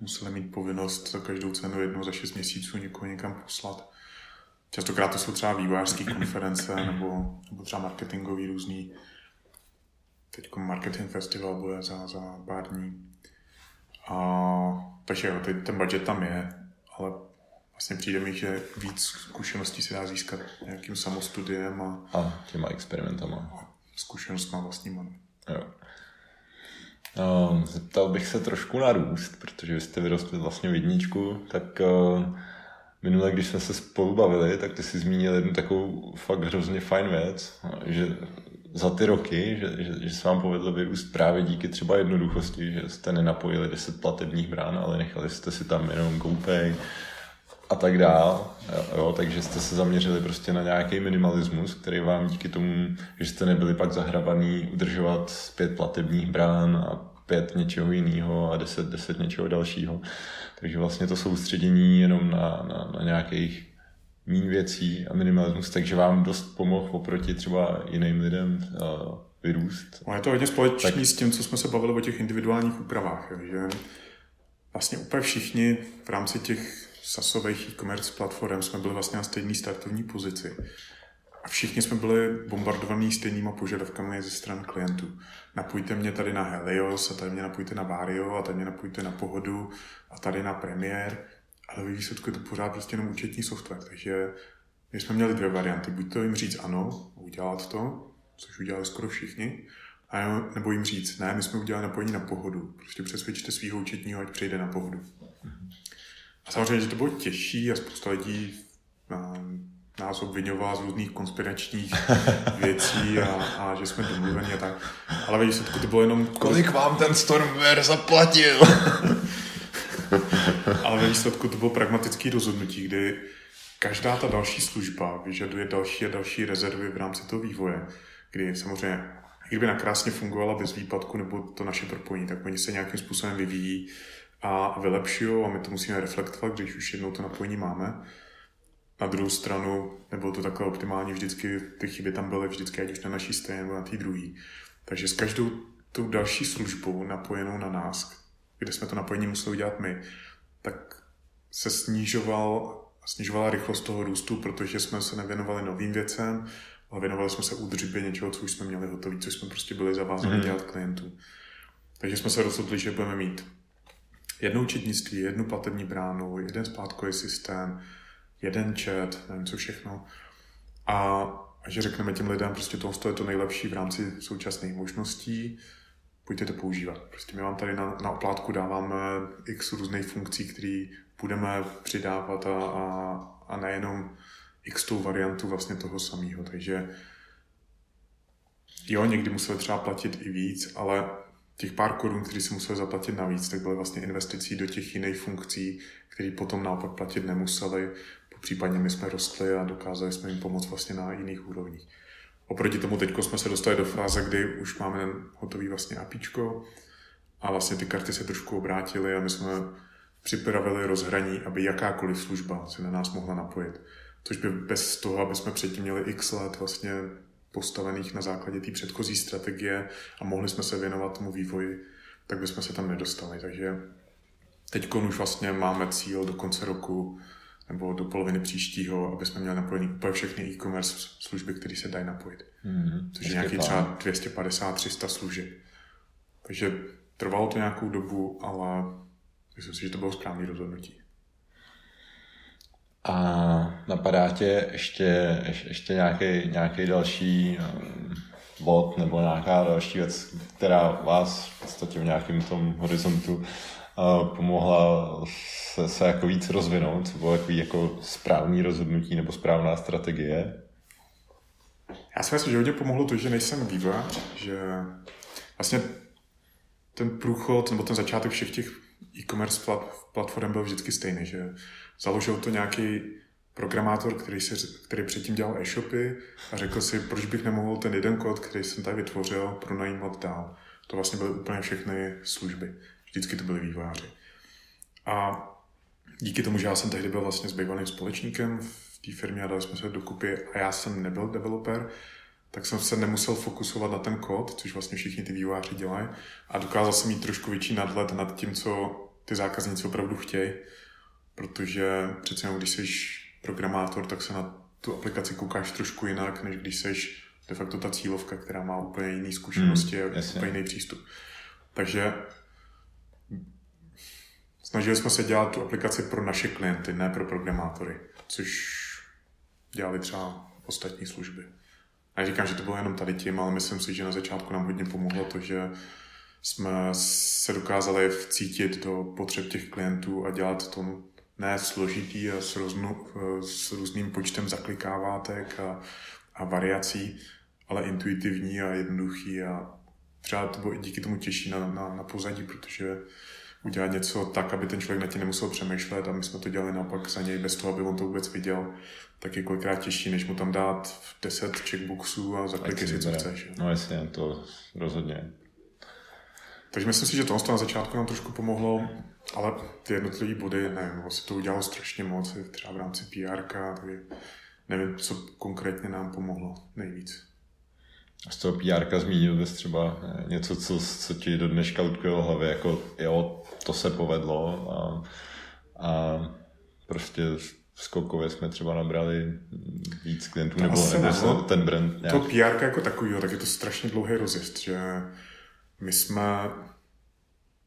museli mít povinnost za každou cenu jednou za šest měsíců někoho někam poslat. Častokrát to jsou třeba vývojářské konference nebo, nebo třeba marketingový různý. Teď marketing festival bude za, za pár dní. A, takže jo, teď ten budget tam je, ale vlastně přijde mi, že víc zkušeností se dá získat nějakým samostudiem a, a těma experimentama. A zkušenostma vlastníma. Jo. Um, zeptal bych se trošku na růst, protože vy jste vyrostli vlastně v jedničku, tak uh, minule, když jsme se spolu bavili, tak ty si zmínil jednu takovou fakt hrozně fajn věc, že za ty roky, že, že, že se vám povedlo vyrůst právě díky třeba jednoduchosti, že jste nenapojili 10 platebních brán, ale nechali jste si tam jenom GoPay a tak dál. Jo, jo, takže jste se zaměřili prostě na nějaký minimalismus, který vám díky tomu, že jste nebyli pak zahrabaný udržovat pět platebních brán a pět něčeho jiného a deset, deset něčeho dalšího. Takže vlastně to soustředění jenom na, na, na nějakých méně věcí a minimalismus, takže vám dost pomohl oproti třeba jiným lidem uh, vyrůst. A je to hodně společný tak... s tím, co jsme se bavili o těch individuálních úpravách, že vlastně úplně všichni v rámci těch sasových e-commerce platform jsme byli vlastně na stejné startovní pozici. A všichni jsme byli bombardovaní stejnýma požadavkami ze stran klientů. Napojte mě tady na Helios a tady mě napojte na Vario a tady mě napojte na Pohodu a tady na Premiere. Ale ve výsledku je to pořád prostě jenom účetní software. Takže my jsme měli dvě varianty. Buď to jim říct ano, udělat to, což udělali skoro všichni, a nebo jim říct, ne, my jsme udělali napojení na pohodu. Prostě přesvědčte svého účetního, ať přejde na pohodu. A samozřejmě, že to bylo těžší a spousta lidí nás obvinovala z různých konspiračních věcí a, a že jsme domluveni a tak. Ale ve výsledku to bylo jenom... Kolik vám ten Stormware zaplatil? Ale ve výsledku to bylo pragmatický rozhodnutí, kdy každá ta další služba vyžaduje další a další rezervy v rámci toho vývoje, kdy samozřejmě, kdyby nakrásně fungovala bez výpadku nebo to naše propojení, tak oni se nějakým způsobem vyvíjí a vylepšují a my to musíme reflektovat, když už jednou to napojení máme. Na druhou stranu nebylo to takhle optimální vždycky, ty chyby tam byly vždycky, ať už na naší straně nebo na té druhé. Takže s každou tou další službou napojenou na nás, kde jsme to napojení museli udělat my, tak se snižoval, snižovala rychlost toho růstu, protože jsme se nevěnovali novým věcem, ale věnovali jsme se údržbě něčeho, co už jsme měli hotové, co jsme prostě byli zavázáni mm. dělat klientům. Takže jsme se rozhodli, že budeme mít jedno učitnictví, jednu platební bránu, jeden splátkový systém, jeden chat, nevím co všechno. A, a že řekneme těm lidem, prostě tohle je to nejlepší v rámci současných možností, pojďte to používat. Prostě my vám tady na, na oplátku dáváme x různých funkcí, které budeme přidávat a, a, a nejenom x tou variantu vlastně toho samého. Takže jo, někdy museli třeba platit i víc, ale těch pár korun, které si museli zaplatit navíc, tak byly vlastně investicí do těch jiných funkcí, které potom naopak platit nemuseli. Případně my jsme rostli a dokázali jsme jim pomoct vlastně na jiných úrovních. Oproti tomu teď jsme se dostali do fáze, kdy už máme hotový vlastně APIčko a vlastně ty karty se trošku obrátily a my jsme připravili rozhraní, aby jakákoliv služba se na nás mohla napojit. Což by bez toho, aby jsme předtím měli x let vlastně postavených na základě té předchozí strategie a mohli jsme se věnovat tomu vývoji, tak bychom se tam nedostali. Takže teď už vlastně máme cíl do konce roku nebo do poloviny příštího, aby jsme měli napojený úplně všechny e-commerce služby, které se dají napojit. Mm-hmm. Což je nějaký třeba 250-300 služeb. Takže trvalo to nějakou dobu, ale myslím si, že to bylo správné rozhodnutí. A napadá tě ještě, ještě nějaký, nějaký další um, bod nebo nějaká další věc, která vás v podstatě v nějakém tom horizontu pomohla se, se jako víc rozvinout, co bylo takový jako správný rozhodnutí nebo správná strategie? Já si myslím, že hodně pomohlo to, že nejsem vývojář, že vlastně ten průchod nebo ten začátek všech těch e-commerce platform byl vždycky stejný, že založil to nějaký programátor, který, se, který předtím dělal e-shopy a řekl si, proč bych nemohl ten jeden kód, který jsem tady vytvořil, pronajímat dál. To vlastně byly úplně všechny služby. Vždycky to byli vývojáři. A díky tomu, že já jsem tehdy byl vlastně s bývalým společníkem v té firmě a dali jsme se dokupy a já jsem nebyl developer, tak jsem se nemusel fokusovat na ten kód, což vlastně všichni ty vývojáři dělají a dokázal jsem mít trošku větší nadhled nad tím, co ty zákazníci opravdu chtějí, protože přece jenom když jsi programátor, tak se na tu aplikaci koukáš trošku jinak, než když jsi de facto ta cílovka, která má úplně jiné zkušenosti hmm, a úplně jiný přístup. Takže Snažili jsme se dělat tu aplikaci pro naše klienty, ne pro programátory, což dělali třeba ostatní služby. A říkám, že to bylo jenom tady tím, ale myslím si, že na začátku nám hodně pomohlo to, že jsme se dokázali vcítit do potřeb těch klientů a dělat to ne složitý a s, roznu, s různým počtem zaklikávátek a, a variací, ale intuitivní a jednoduchý a třeba to bylo i díky tomu těžší na, na, na pozadí, protože udělat něco tak, aby ten člověk na tím nemusel přemýšlet a my jsme to dělali naopak za něj bez toho, aby on to vůbec viděl, tak je kolikrát těžší, než mu tam dát 10 checkboxů a zaklikej si, co chceš. No jasně, to rozhodně. Takže myslím si, že to na začátku nám trošku pomohlo, ale ty jednotlivé body, nevím, vlastně to udělalo strašně moc, třeba v rámci PR, takže nevím, co konkrétně nám pomohlo nejvíc. Z toho PR zmínil bys třeba eh, něco, co, co ti do dneška v hlavě, jako jo, to se povedlo a, a prostě skokově jsme třeba nabrali víc klientů, nebo, nebo se ten brand nějak... To PR jako takový, tak je to strašně dlouhý rozjezd, že my jsme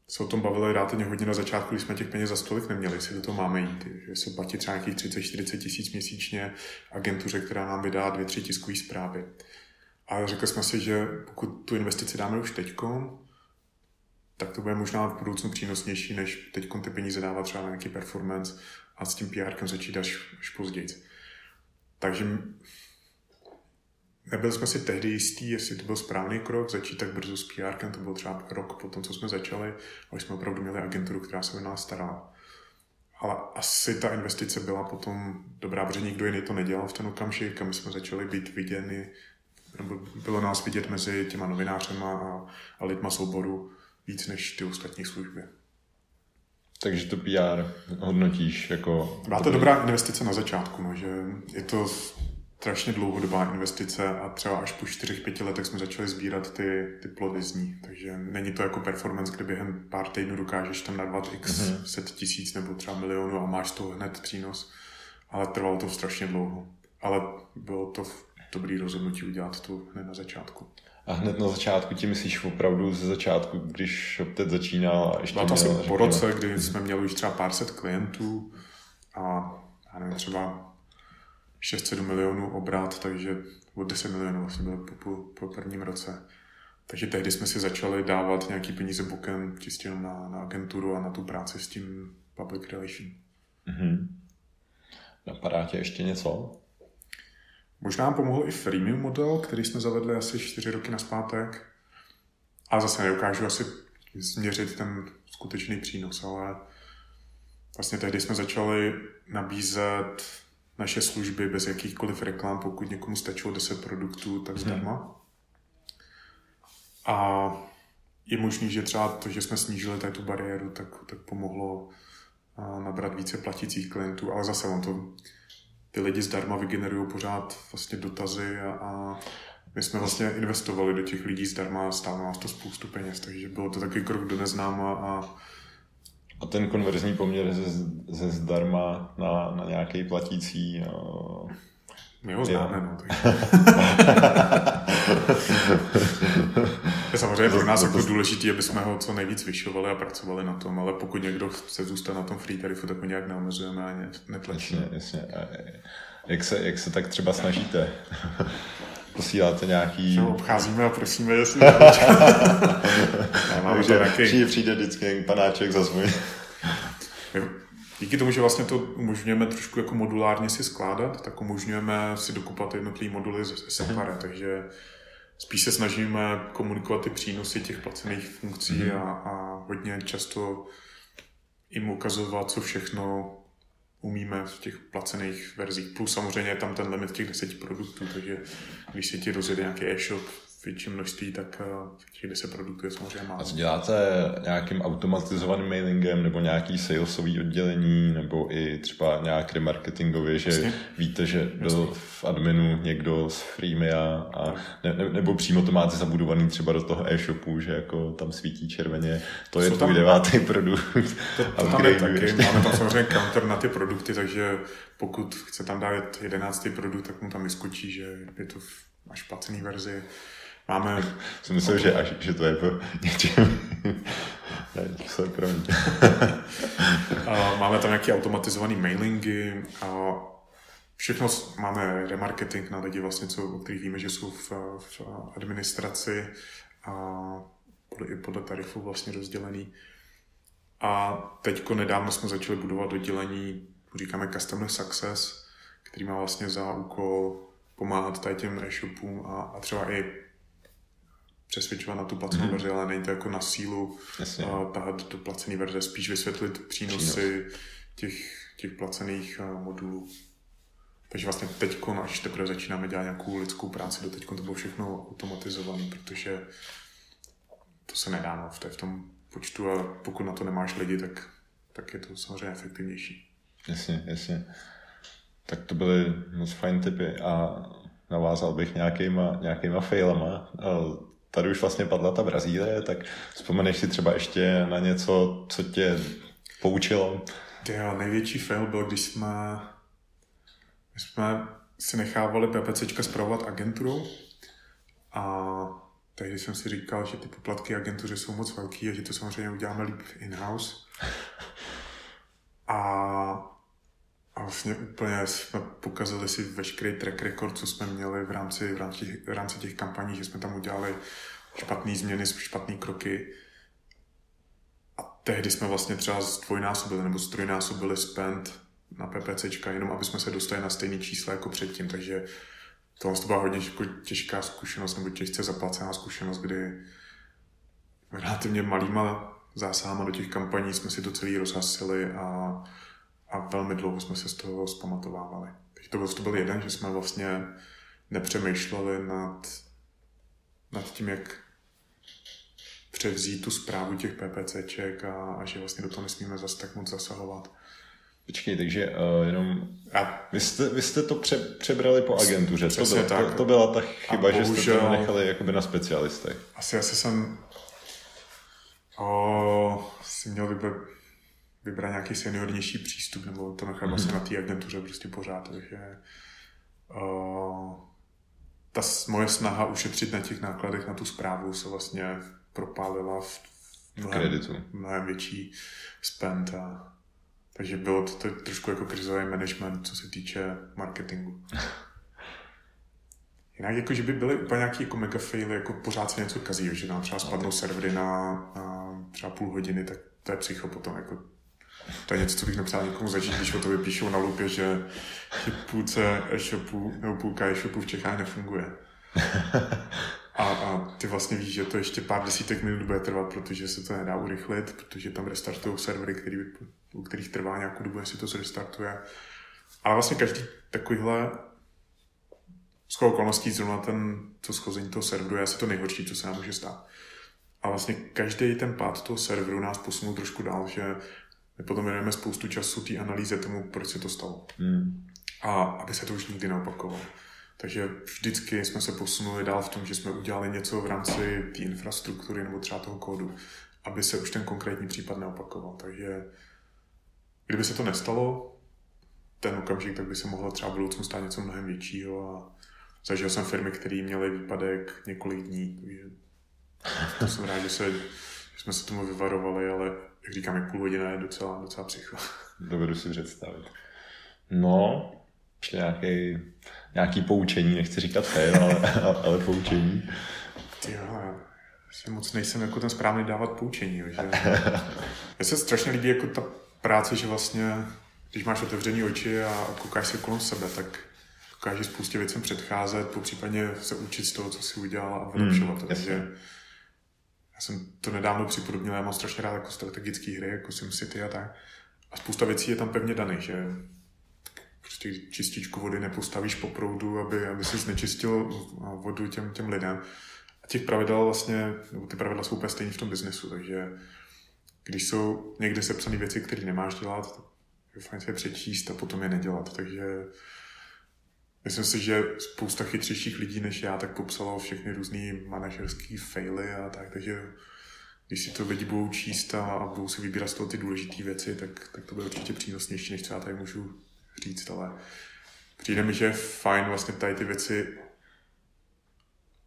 se o tom bavili relativně hodně na začátku, když jsme těch peněz za stolik neměli, jestli do toho máme jít, že se platí třeba nějakých 30-40 tisíc měsíčně agentuře, která nám vydá dvě, tři tiskové zprávy. A řekli jsme si, že pokud tu investici dáme už teďko, tak to bude možná v budoucnu přínosnější, než teď ty peníze dávat třeba na nějaký performance a s tím PR začít až, až později. Takže nebyli jsme si tehdy jistí, jestli to byl správný krok, začít tak brzo s PR, to byl třeba rok po tom, co jsme začali, ale jsme opravdu měli agenturu, která se o nás starala. Ale asi ta investice byla potom dobrá, protože nikdo jiný to nedělal v ten okamžik my jsme začali být viděni, nebo bylo nás vidět mezi těma novinářema a, a lidma z oboru víc než ty ostatní služby. Takže to PR hodnotíš jako... Byla to dobrá investice na začátku, no, že je to strašně dlouhodobá investice a třeba až po 4-5 letech jsme začali sbírat ty, ty plody z ní. Takže není to jako performance, kde během pár týdnů dokážeš tam narvat x mm-hmm. set tisíc nebo třeba milionu a máš to hned přínos. Ale trvalo to strašně dlouho. Ale bylo to dobrý rozhodnutí udělat to hned na začátku. A hned na začátku ti myslíš opravdu ze začátku, když teď začínal a ještě Bylo to asi po roce, kdy jsme měli už třeba pár set klientů a já nevím, třeba 6-7 milionů obrat, takže o 10 milionů vlastně bylo po, po, po prvním roce. Takže tehdy jsme si začali dávat nějaký peníze bokem čistě jenom na, na agenturu a na tu práci s tím public relation. Mm-hmm. Napadá tě ještě něco? Možná nám pomohl i freemium model, který jsme zavedli asi 4 roky naspátek. A zase neukážu asi změřit ten skutečný přínos, ale vlastně tehdy jsme začali nabízet naše služby bez jakýchkoliv reklam, pokud někomu stačilo 10 produktů, tak mhm. zdarma. Hmm. A je možný, že třeba to, že jsme snížili tady tu bariéru, tak, tak pomohlo nabrat více platících klientů, ale zase on to, ty lidi zdarma vygenerují pořád vlastně dotazy a, a my jsme vlastně investovali do těch lidí zdarma a stálo nás to spoustu peněz, takže bylo to taky krok do neznáma a a ten konverzní poměr ze, ze zdarma na, na nějaký platící... Uh, My ho známe, no. je samozřejmě pro nás jako důležité, aby jsme ho co nejvíc vyšovali a pracovali na tom, ale pokud někdo chce zůstat na tom free tarifu, tak ho nějak neomezujeme a netlačíme. Jasně, jasně. Jak se, jak se tak třeba snažíte? posíláte nějaký... Že obcházíme a prosíme, jestli máme Takže přijde, přijde vždycky panáček za svůj. Díky tomu, že vlastně to umožňujeme trošku jako modulárně si skládat, tak umožňujeme si dokupat jednotlivé moduly separé, takže spíš se snažíme komunikovat ty přínosy těch placených funkcí mm. a, a hodně často jim ukazovat, co všechno umíme v těch placených verzích. Plus samozřejmě je tam ten limit těch deseti produktů, takže když si ti rozjede nějaký e-shop větší množství, tak eh, těch 10 produktů je samozřejmě málo. A co děláte nějakým automatizovaným mailingem nebo nějaký salesový oddělení nebo i třeba nějak remarketingově, že Jasně. víte, že byl v adminu někdo z Freemia a ne, ne, nebo přímo to máte zabudovaný třeba do toho e-shopu, že jako tam svítí červeně, to je tvůj devátý produkt. To, to tam je taky. Máme tam samozřejmě counter na ty produkty, takže pokud chce tam dát jedenáctý produkt, tak mu tam vyskočí, že je to v až placený verzi Máme... Jsem myslel, že, až, že to je po něčem... se Máme tam nějaké automatizované mailingy a všechno máme remarketing na lidi, vlastně, co, o kterých víme, že jsou v, v administraci a podle, i podle tarifu vlastně rozdělený. A teďko nedávno jsme začali budovat oddělení, říkáme Customer Success, který má vlastně za úkol pomáhat tady těm e-shopům a, a třeba i přesvědčovat na tu placenou mm. verzi, ale není to jako na sílu uh, tahat do placené verze, spíš vysvětlit přínosy Přínos. těch, těch placených uh, modulů. Takže vlastně teď, až teprve začínáme dělat nějakou lidskou práci, do teď to bylo všechno automatizované, protože to se nedá no, v, té, v tom počtu a pokud na to nemáš lidi, tak, tak je to samozřejmě efektivnější. Jasně, jasně. Tak to byly moc fajn typy a navázal bych nějakýma, nějakýma failama. Tady už vlastně padla ta Brazílie, tak vzpomeneš si třeba ještě na něco, co tě poučilo? Jo, největší fail byl, když jsme, my jsme si nechávali PPCčka zpravovat agenturu a tehdy jsem si říkal, že ty poplatky agentuře jsou moc velký a že to samozřejmě uděláme líp in-house. A, a vlastně úplně jsme pokazali si veškerý track record, co jsme měli v rámci, v rámci, v rámci těch kampaní, že jsme tam udělali špatné změny, špatné kroky. A tehdy jsme vlastně třeba zdvojnásobili nebo strojnásobili spend na PPCčka, jenom aby jsme se dostali na stejné čísla jako předtím, takže to byla hodně těžká zkušenost nebo těžce zaplacená zkušenost, kdy relativně malýma zásahama do těch kampaní jsme si to celý rozhasili a, a velmi dlouho jsme se z toho zpamatovávali. Takže to byl, to byl jeden, že jsme vlastně nepřemýšleli nad, nad tím, jak převzít tu zprávu těch PPCček a, a že vlastně do toho nesmíme zase tak moc zasahovat. Počkej, takže uh, jenom... A vy jste, vy jste to pře, přebrali po agentuře. To, byl, tak. To, to byla ta chyba, bohužel, že jste to nechali jakoby na specialistech. Asi, asi jsem o, si měl vybrat, vybrat nějaký seniornější přístup, nebo to nechal mm-hmm. vlastně na té agentuře prostě pořád, takže o, ta moje snaha ušetřit na těch nákladech na tu zprávu se vlastně propálila v mnohem, kreditu. mnohem větší spend a takže bylo to, to trošku jako krizový management, co se týče marketingu. Jinak jako, že by byly úplně nějaký jako mega faily, jako pořád se něco kazí, že nám třeba spadnou servery na, na třeba půl hodiny, tak to je psycho potom jako to je něco, co bych nepřál někomu začít, když o to vypíšou na lupě, že, že půlce e-shopu nebo půlka e-shopu v Čechách nefunguje. A, a ty vlastně víš, že to ještě pár desítek minut bude trvat, protože se to nedá urychlit, protože tam restartují servery, který, u kterých trvá nějakou dobu, jestli to zrestartuje. Ale vlastně každý takovýhle z okolností zrovna ten, to schození toho serveru je asi to nejhorší, co se nám může stát. A vlastně každý ten pád toho serveru nás posunul trošku dál, že my potom věnujeme spoustu času té analýze tomu, proč se to stalo. Hmm. A aby se to už nikdy neopakovalo. Takže vždycky jsme se posunuli dál v tom, že jsme udělali něco v rámci té infrastruktury nebo třeba toho kódu, aby se už ten konkrétní případ neopakoval. Takže kdyby se to nestalo, ten okamžik, tak by se mohlo třeba v budoucnu stát něco mnohem většího a zažil jsem firmy, které měly výpadek několik dní, takže to jsem rád, že, se, že jsme se tomu vyvarovali, ale jak říkám, půl hodina je docela, docela psycho. Dovedu si představit. No, ještě nějaký, nějaký poučení, nechci říkat fail, ale, ale poučení. Ty jo, já moc nejsem jako ten správný dávat poučení. Že? Mně se strašně líbí jako ta práce, že vlastně, když máš otevřený oči a koukáš se kolem sebe, tak dokážeš spoustě věcem předcházet, po případně se učit z toho, co si udělal a vylepšovat. Hmm, Takže já jsem to nedávno připodobnil, já mám strašně rád jako strategické hry, jako SimCity a tak. A spousta věcí je tam pevně daných, že prostě čističku vody nepostavíš po proudu, aby, aby si znečistil vodu těm, těm lidem. A těch pravidel vlastně, nebo ty pravidla jsou úplně stejné v tom biznesu, takže když jsou někde sepsané věci, které nemáš dělat, tak je fajn se je přečíst a potom je nedělat. Takže myslím si, že spousta chytřejších lidí než já tak popsalo všechny různé manažerské faily a tak, takže když si to lidi budou číst a, a budou si vybírat z toho ty důležité věci, tak, tak to bude určitě přínosnější, než co já tady můžu říct, ale přijde mi, že je fajn vlastně tady ty věci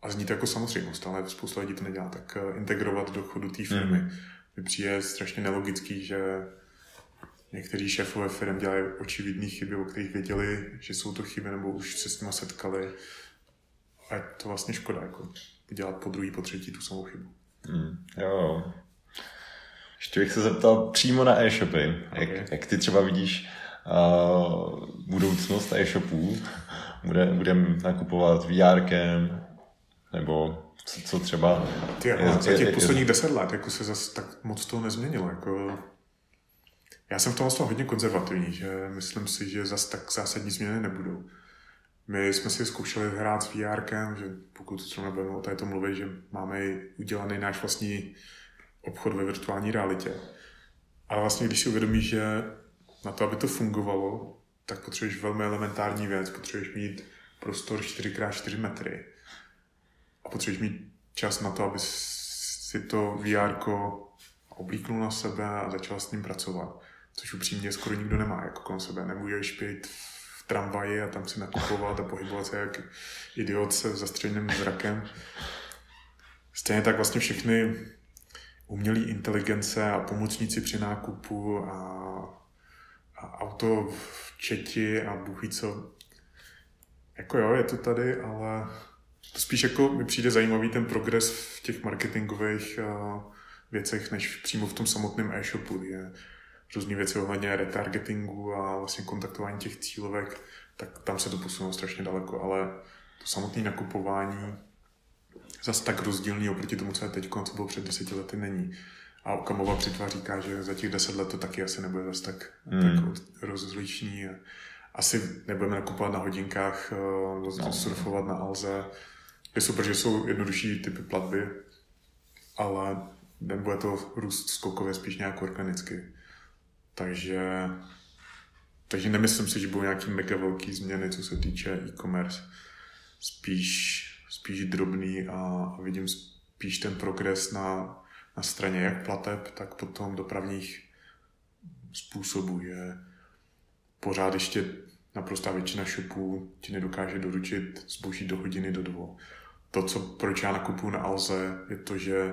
a zní to jako samozřejmost, ale spousta lidí to nedělá, tak eh, integrovat do chodu té firmy. Mm. Mi přijde strašně nelogický, že někteří šéfové firm dělají očividné chyby, o kterých věděli, že jsou to chyby, nebo už se s nimi setkali. A je to vlastně škoda, jako dělat po druhý, po třetí tu samou chybu. Mm, jo, jo. Ještě bych se zeptal přímo na e-shopy. Okay. Jak, jak ty třeba vidíš uh, budoucnost e-shopů? Bude, budeme nakupovat VR nebo co, co třeba... Ty, je, za těch je, posledních deset let jako se zase tak moc toho nezměnilo. Jako... Já jsem v tom vlastně hodně konzervativní, že myslím si, že zase tak zásadní změny nebudou. My jsme si zkoušeli hrát s VR, že pokud třeba budeme o této mluvit, že máme udělaný náš vlastní obchod ve virtuální realitě. Ale vlastně, když si uvědomíš, že na to, aby to fungovalo, tak potřebuješ velmi elementární věc. Potřebuješ mít prostor 4x4 metry a potřebuješ mít čas na to, aby si to VR oblíknul na sebe a začal s ním pracovat. Což upřímně skoro nikdo nemá jako kolem sebe. Nemůžeš být v tramvaji a tam si nakupovat a pohybovat se jak idiot se zastřeným zrakem. Stejně tak vlastně všechny umělé inteligence a pomocníci při nákupu a, a auto v četi a bůh co. Jako jo, je to tady, ale to spíš jako mi přijde zajímavý ten progres v těch marketingových uh, věcech, než přímo v tom samotném e-shopu. Je různé věci ohledně retargetingu a vlastně kontaktování těch cílovek, tak tam se to posunulo strašně daleko, ale to samotné nakupování zas tak rozdílný oproti tomu, co je teď, co bylo před deseti lety, není. A Okamova přitva říká, že za těch deset let to taky asi nebude zase tak, hmm. tak rozlišný. Asi nebudeme nakupovat na hodinkách, eh, no. surfovat na Alze. Je super, že jsou jednodušší typy platby, ale nebude to růst skokově, spíš nějak organicky. Takže, takže nemyslím si, že budou nějaký mega velký změny, co se týče e-commerce. Spíš spíš drobný a vidím spíš ten progres na, na straně jak plateb, tak potom dopravních způsobů, je pořád ještě naprostá většina shopů ti nedokáže doručit zboží do hodiny do dvou. To, co, proč já nakupuju na Alze, je to, že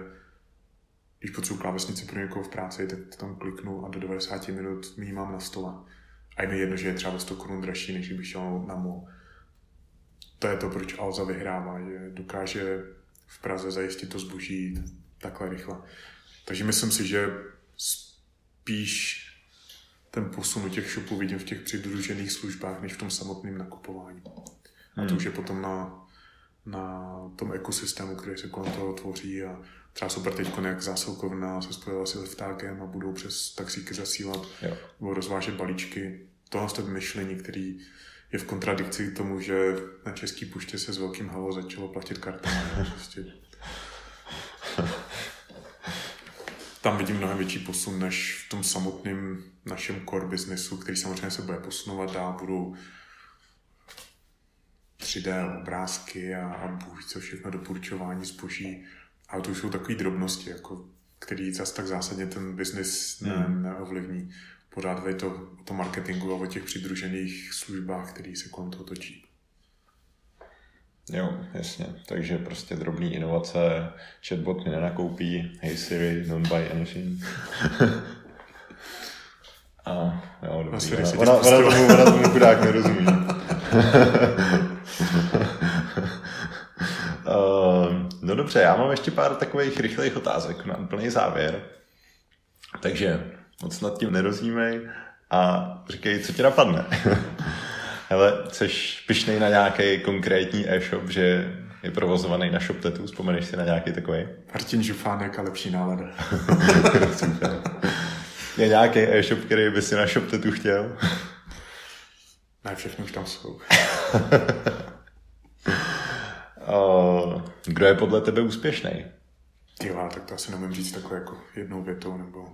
když potřebuji klávesnici pro někoho v práci, tak tam kliknu a do 90 minut mi mám na stole. A je mi jedno, že je třeba 100 korun dražší, než bych šel na mol to je to, proč Alza vyhrává, že dokáže v Praze zajistit to zboží takhle rychle. Takže myslím si, že spíš ten posun u těch shopů vidím v těch přidružených službách, než v tom samotném nakupování. A to hmm. už je potom na, na tom ekosystému, který se kolem toho tvoří a třeba super teď jak zásilkovna se spojila s liftákem a budou přes taxíky zasílat jo. nebo rozvážet balíčky. Tohle je myšlení, který je v kontradikci k tomu, že na Český puště se s velkým halo začalo platit kartami. prostě. Tam vidím mnohem větší posun než v tom samotném našem core businessu, který samozřejmě se bude posunovat dál, budou 3D obrázky a, a bůh co všechno doporučování zboží. Ale to už jsou takové drobnosti, jako, který zase tak zásadně ten biznis ne, hmm. neovlivní pořád je to o tom marketingu a o těch přidružených službách, které se kolem toho točí. Jo, jasně. Takže prostě drobný inovace, chatbot mi nenakoupí, hey Siri, don't buy anything. a jo, dobrý. Ona, ona, ona, tomu, ona tomu chudák nerozumí. uh, no dobře, já mám ještě pár takových rychlých otázek na úplný závěr. Takže moc nad tím nerozímej a říkej, co ti napadne. Hele, jsi pišnej na nějaký konkrétní e-shop, že je provozovaný na ShopTetu, vzpomeneš si na nějaký takový? Martin Žufánek a lepší nálada. je nějaký e-shop, který by si na ShopTetu chtěl? Ne, všechno už tam jsou. Kdo je podle tebe úspěšný? Jo, tak to asi nemůžu říct takové jako jednou větou nebo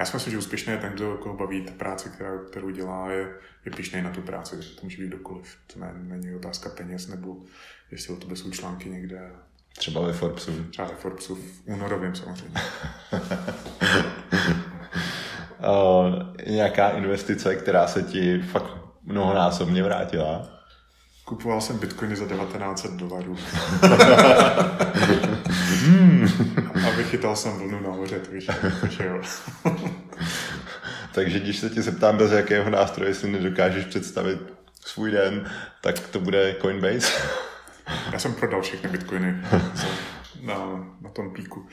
já si myslím, že úspěšný je ten, kdo koho baví ta práce, která, kterou dělá, je, je pišný na tu práci. To může být kdokoliv. To ne, není otázka peněz, nebo jestli o tebe jsou články někde. Třeba ve Forbesu. Třeba ve Forbesu, v únorovém samozřejmě. uh, nějaká investice, která se ti fakt mnohonásobně vrátila? Kupoval jsem bitcoiny za 1900 dolarů. Hmm. A vychytal jsem vlnu nahoře, takže, takže jo. takže když se tě zeptám, bez jakého nástroje si nedokážeš představit svůj den, tak to bude Coinbase? Já jsem prodal všechny bitcoiny na, na tom píku.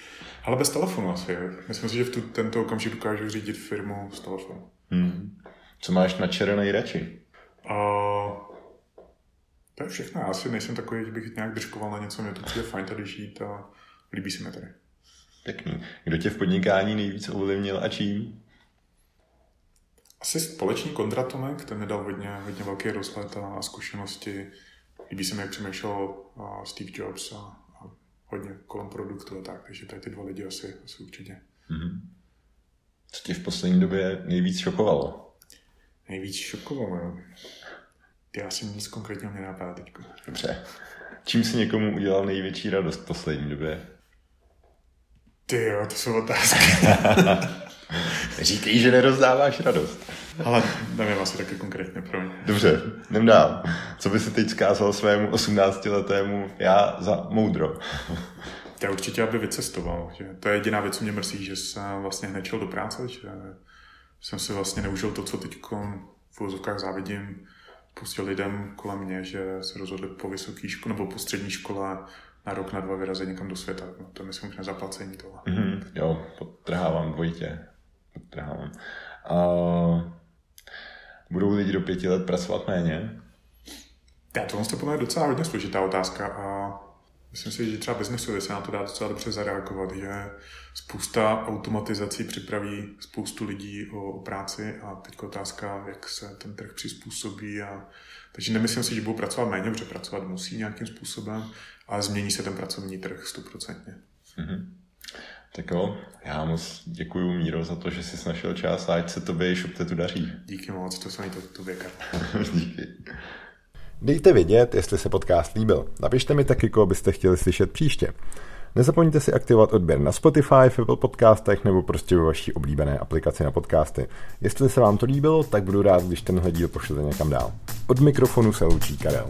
Ale bez telefonu asi. Myslím si, že v tu, tento okamžik dokážu řídit firmu z telefonu. Hmm. Co máš na černé radši? Uh, to je všechno. Já asi nejsem takový, že bych nějak držkoval na něco, mě to přijde fajn tady žít a líbí se mi tady. Pěkný. Kdo tě v podnikání nejvíc ovlivnil a čím? Asi společný kontratomek, ten mi dal hodně, hodně velký rozhled a zkušenosti. Líbí se mi, jak přemýšlel Steve Jobs a, a hodně kolem produktu a tak, takže tady ty dva lidi asi, asi určitě. Mm-hmm. Co tě v poslední době nejvíc šokovalo? Nejvíc šokovalo, jo. Já si nic konkrétního mě napadá teď. Dobře. Čím si někomu udělal největší radost v poslední době? Ty jo, to jsou otázky. Říkej, že nerozdáváš radost. Ale nevím asi taky konkrétně pro mě. Dobře, jdem dál. Co by si teď zkázal svému 18-letému já za moudro? Já určitě, aby vycestoval. Že to je jediná věc, co mě mrzí, že jsem vlastně hned šel do práce, že jsem si vlastně neužil to, co teď v úzovkách závidím, pustil lidem kolem mě, že se rozhodli po vysoké škole nebo po střední škole na rok, na dva vyrazit někam do světa. No, to je myslím už nezaplacení toho. Mm-hmm, jo, podtrhávám dvojitě. Podtrhávám. Uh, budou lidi do pěti let pracovat méně? Já to to je docela hodně složitá otázka a myslím si, že třeba biznesově se na to dá docela dobře zareagovat, že spousta automatizací připraví spoustu lidí o, o práci a teď otázka, jak se ten trh přizpůsobí. A, takže nemyslím si, že budou pracovat méně, protože pracovat musí nějakým způsobem, ale změní se ten pracovní trh stoprocentně. Mm-hmm. Tak jo, já moc děkuji Míro za to, že jsi našel čas a ať se tobě i tu daří. Díky moc, to se mi to, to. Díky. Dejte vědět, jestli se podcast líbil. Napište mi taky, koho byste chtěli slyšet příště. Nezapomeňte si aktivovat odběr na Spotify, v Apple podcastech nebo prostě ve vaší oblíbené aplikaci na podcasty. Jestli se vám to líbilo, tak budu rád, když tenhle díl pošlete někam dál. Od mikrofonu se loučí Karel.